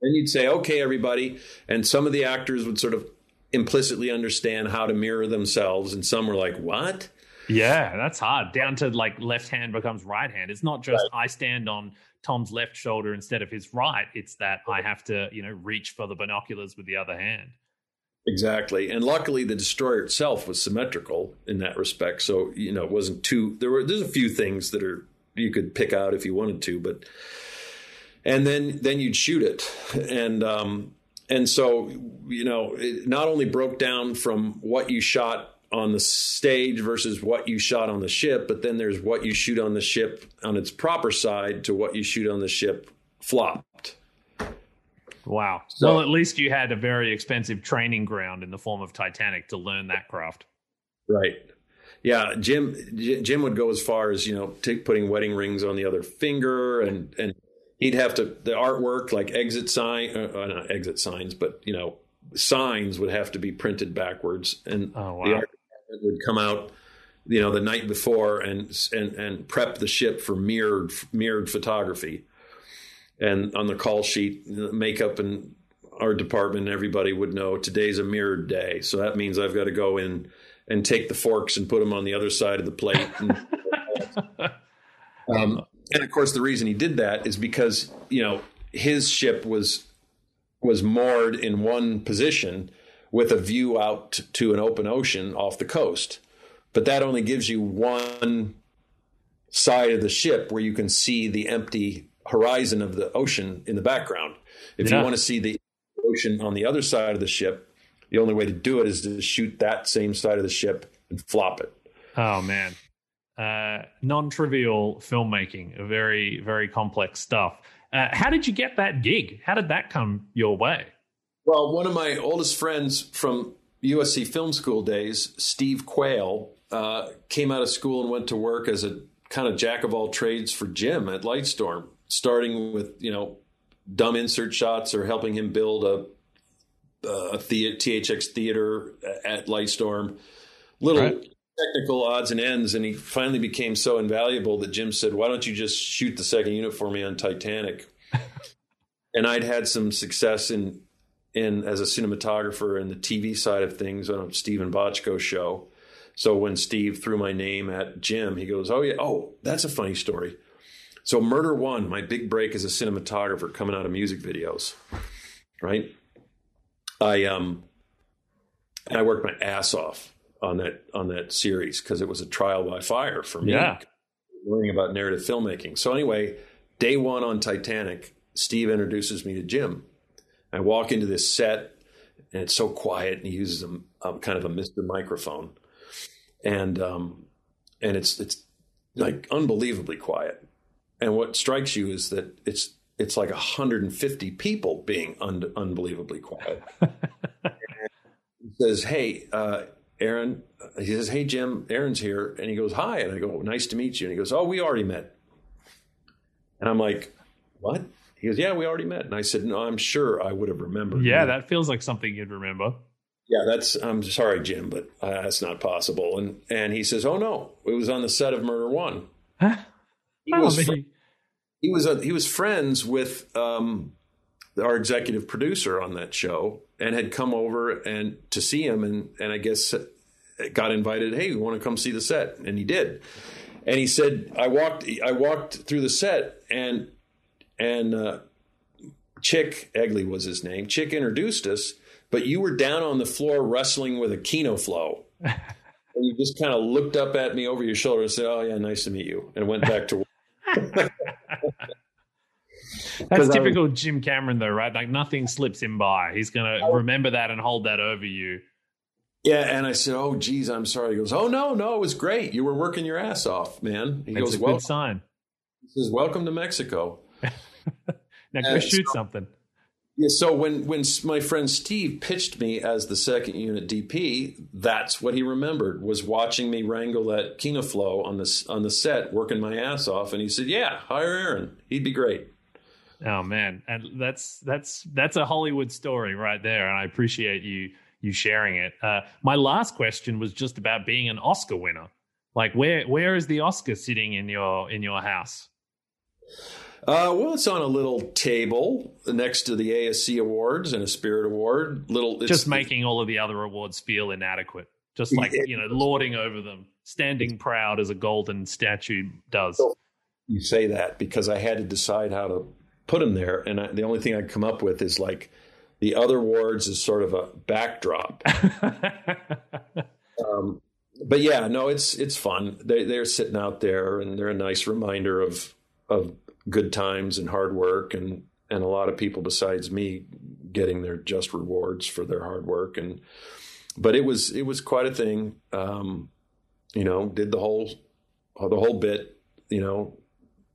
Then you'd say, "Okay, everybody," and some of the actors would sort of implicitly understand how to mirror themselves, and some were like, "What?" Yeah, that's hard. Down to like left hand becomes right hand. It's not just I stand on Tom's left shoulder instead of his right. It's that I have to, you know, reach for the binoculars with the other hand. Exactly, and luckily the destroyer itself was symmetrical in that respect. So you know, it wasn't too. There were there's a few things that are you could pick out if you wanted to, but and then then you'd shoot it, and um, and so you know, it not only broke down from what you shot on the stage versus what you shot on the ship, but then there's what you shoot on the ship on its proper side to what you shoot on the ship flopped. Wow. So- well, at least you had a very expensive training ground in the form of Titanic to learn that craft. Right. Yeah, Jim. Jim would go as far as you know, take, putting wedding rings on the other finger, and and he'd have to the artwork like exit sign, uh, uh, not exit signs, but you know, signs would have to be printed backwards, and Oh, wow. the art would come out, you know, the night before and and and prep the ship for mirrored mirrored photography, and on the call sheet, makeup and our department, everybody would know today's a mirrored day. So that means I've got to go in and take the forks and put them on the other side of the plate. And, um, and of course, the reason he did that is because you know his ship was was moored in one position with a view out to an open ocean off the coast. But that only gives you one side of the ship where you can see the empty horizon of the ocean in the background. If Yeah. you want to see the ocean on the other side of the ship, the only way to do it is to shoot that same side of the ship and flop it. Oh man. Uh, non-trivial filmmaking, very, very complex stuff. Uh, how did you get that gig? How did that come your way? Well, one of my oldest friends from USC Film School days, Steve Quale, uh, came out of school and went to work as a kind of jack of all trades for Jim at Lightstorm, starting with you know dumb insert shots or helping him build a, a the- THX theater at Lightstorm, little Right. technical odds and ends, and he finally became so invaluable that Jim said, "Why don't you just shoot the second unit for me on Titanic?" and I'd had some success in in as a cinematographer in the TV side of things on a Steven Bochco show. So when Steve threw my name at Jim, he goes, "Oh yeah, oh that's a funny story." So Murder One, my big break as a cinematographer coming out of music videos, right? I um, and I worked my ass off on that on that series because it was a trial by fire for me. Yeah. learning about narrative filmmaking. So anyway, day one on Titanic, Steve introduces me to Jim. I walk into this set and it's so quiet and he uses a, um, kind of a Mr. Microphone, and um, and it's it's like unbelievably quiet. And what strikes you is that it's it's like 150 people being un- unbelievably quiet. he says, "Hey, uh, Aaron." He says, "Hey, Jim. Aaron's here," and he goes, "Hi," and I go, "Nice to meet you." And he goes, "Oh, we already met." And I'm like, "What?" He goes, "Yeah, we already met." And I said, "No, I'm sure I would have remembered." Yeah, you. that feels like something you'd remember. Yeah, that's. I'm sorry, Jim, but uh, that's not possible. And and he says, "Oh no, it was on the set of Murder One." Huh? He Oh, was fr- he- was a, he was friends with um, our executive producer on that show, and had come over and to see him, and and I guess got invited. Hey, you want to come see the set? And he did. And he said, I walked I walked through the set, and and uh, Chic Eglee was his name. Chick introduced us, but you were down on the floor wrestling with a Kino Flo. and you just kind of looked up at me over your shoulder and said, "Oh yeah, nice to meet you," and went back to work. That's I- typical Jim Cameron, though, right? Like nothing slips him by. He's going to remember that and hold that over you. Yeah, and I said, "Oh, geez, I'm sorry." He goes, "Oh no, no, it was great. You were working your ass off, man." He It's goes, a "Well," good sign. he says, "Welcome to Mexico." Now go Uh, shoot so- something. Yeah, so when when my friend Steve pitched me as the second unit DP, that's what he remembered was watching me wrangle that Kino Flo on this on the set, working my ass off, and he said, "Yeah, hire Aaron. He'd be great." Oh man, and that's that's that's a Hollywood story right there, and I appreciate you you sharing it. Uh, my last question was just about being an Oscar winner. Like where where is the Oscar sitting in your in your house? Uh, well, it's on a little table next to the ASC Awards and a Spirit Award. Little, it's, just making all of the other awards feel inadequate. Just like you know, lording over them, standing proud as a golden statue does. you say that because I had to decide how to put them there, and I, the only thing I come up with is like the other wards is sort of a backdrop. um, but yeah, no, it's it's fun. They they're sitting out there, and they're a nice reminder of of good times and hard work, and and a lot of people besides me getting their just rewards for their hard work. And but it was it was quite a thing. Um, you know, did the whole the whole bit. You know,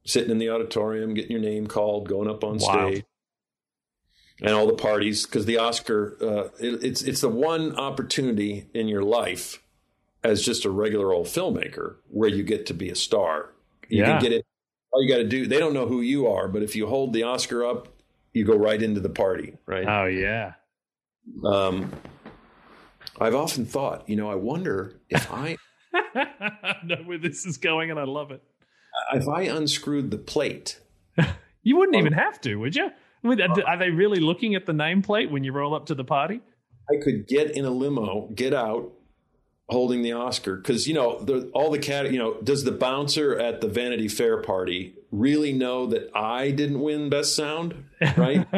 sitting in the auditorium, getting your name called, going up on Wow. stage, and all the parties. Because the Oscar, uh, it, it's it's the one opportunity in your life as just a regular old filmmaker where you get to be a star. You Yeah. can get it. All you got to do. They don't know who you are, but if you hold the Oscar up, you go right into the party. Right. oh yeah. Um, I've often thought, you know, I wonder if I know where this is going, and I love it. if I unscrewed the plate. You wouldn't even have to, would you? I mean, are are they really looking at the nameplate when you roll up to the party? I could get in a limo, get out, holding the Oscar because you know the, all the cat. You know, does the bouncer at the Vanity Fair party really know that I didn't win Best Sound? Right?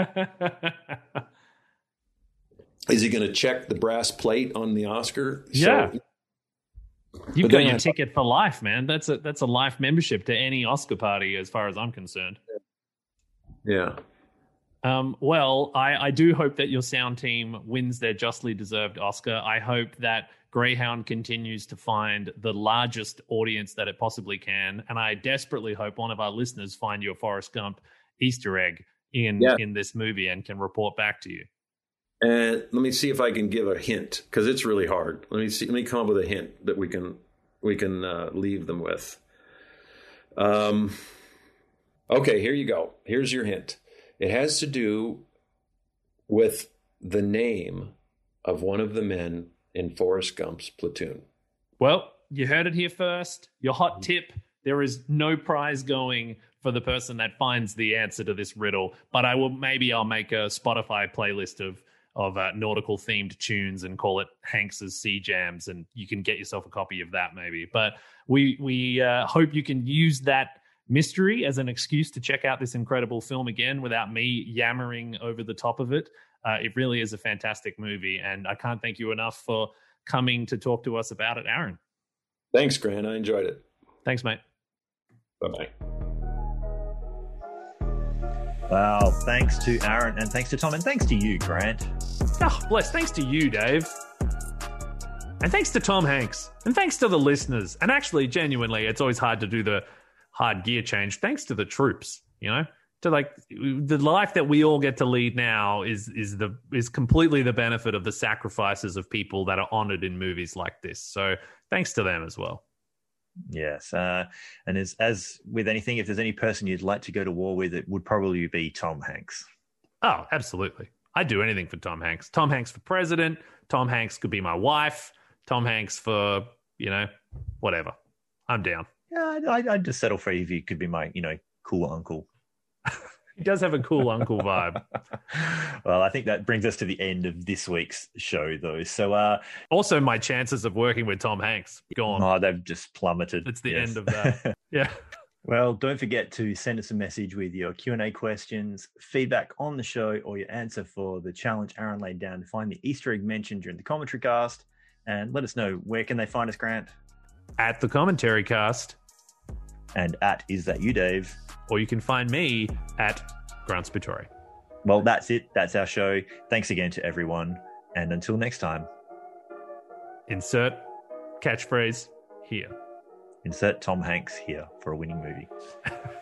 Is he going to check the brass plate on the Oscar? Yeah. You've got your ticket for life, man. That's a that's a life membership to any Oscar party, as far as I'm concerned. yeah. Um, well, I, I do hope that your sound team wins their justly deserved Oscar. I hope that Greyhound continues to find the largest audience that it possibly can, and I desperately hope one of our listeners find your Forrest Gump Easter egg in Yeah. in this movie and can report back to you. And let me see if I can give a hint because it's really hard. Let me see. Let me come up with a hint that we can we can uh, leave them with. Um. Okay, here you go. Here's your hint. It has to do with the name of one of the men in Forrest Gump's platoon. Well, you heard it here first. Your hot tip there is no prize going for the person that finds the answer to this riddle, but I will maybe I'll make a Spotify playlist of of uh, nautical themed tunes and call it Hanks's Sea Jams, and you can get yourself a copy of that maybe. But we we uh, hope you can use that mystery as an excuse to check out this incredible film again without me yammering over the top of it. Uh, it really is a fantastic movie, and I can't thank you enough for coming to talk to us about it, Aaron. Thanks, Grant. I enjoyed it. Thanks, mate. Bye bye. Wow. Thanks to Aaron and thanks to Tom and thanks to you, Grant. Oh, bless. Thanks to you, Dave. And thanks to Tom Hanks. And thanks to the listeners. And actually, genuinely, it's always hard to do the hard gear change. Thanks to the troops, you know? To like the life that we all get to lead now is is the is completely the benefit of the sacrifices of people that are honored in movies like this. So thanks to them as well. Yes, uh, and as as with anything, if there's any person you'd like to go to war with, it would probably be Tom Hanks. Oh, absolutely. I'd do anything for Tom Hanks. Tom Hanks for president. Tom Hanks could be my wife. Tom Hanks for, you know, whatever. I'm down. Yeah, I'd, I'd just settle for if you could be my, you know, cool uncle. He does have a cool uncle vibe. well, I think that brings us to the end of this week's show, though. So, uh, Also, my chances of working with Tom Hanks gone. oh, they've just plummeted. It's the Yes. end of that. Yeah. Well, don't forget to send us a message with your Q&A questions, feedback on the show, or your answer for the challenge Aaron laid down to find the Easter egg mentioned during the commentary cast. And let us know where can they find us, Grant? At the commentary cast, And at Is That You, Dave? or you can find me at Grant Spittori. Well, that's it. That's our show. Thanks again to everyone. And until next time, Insert catchphrase here. insert Tom Hanks here for a winning movie.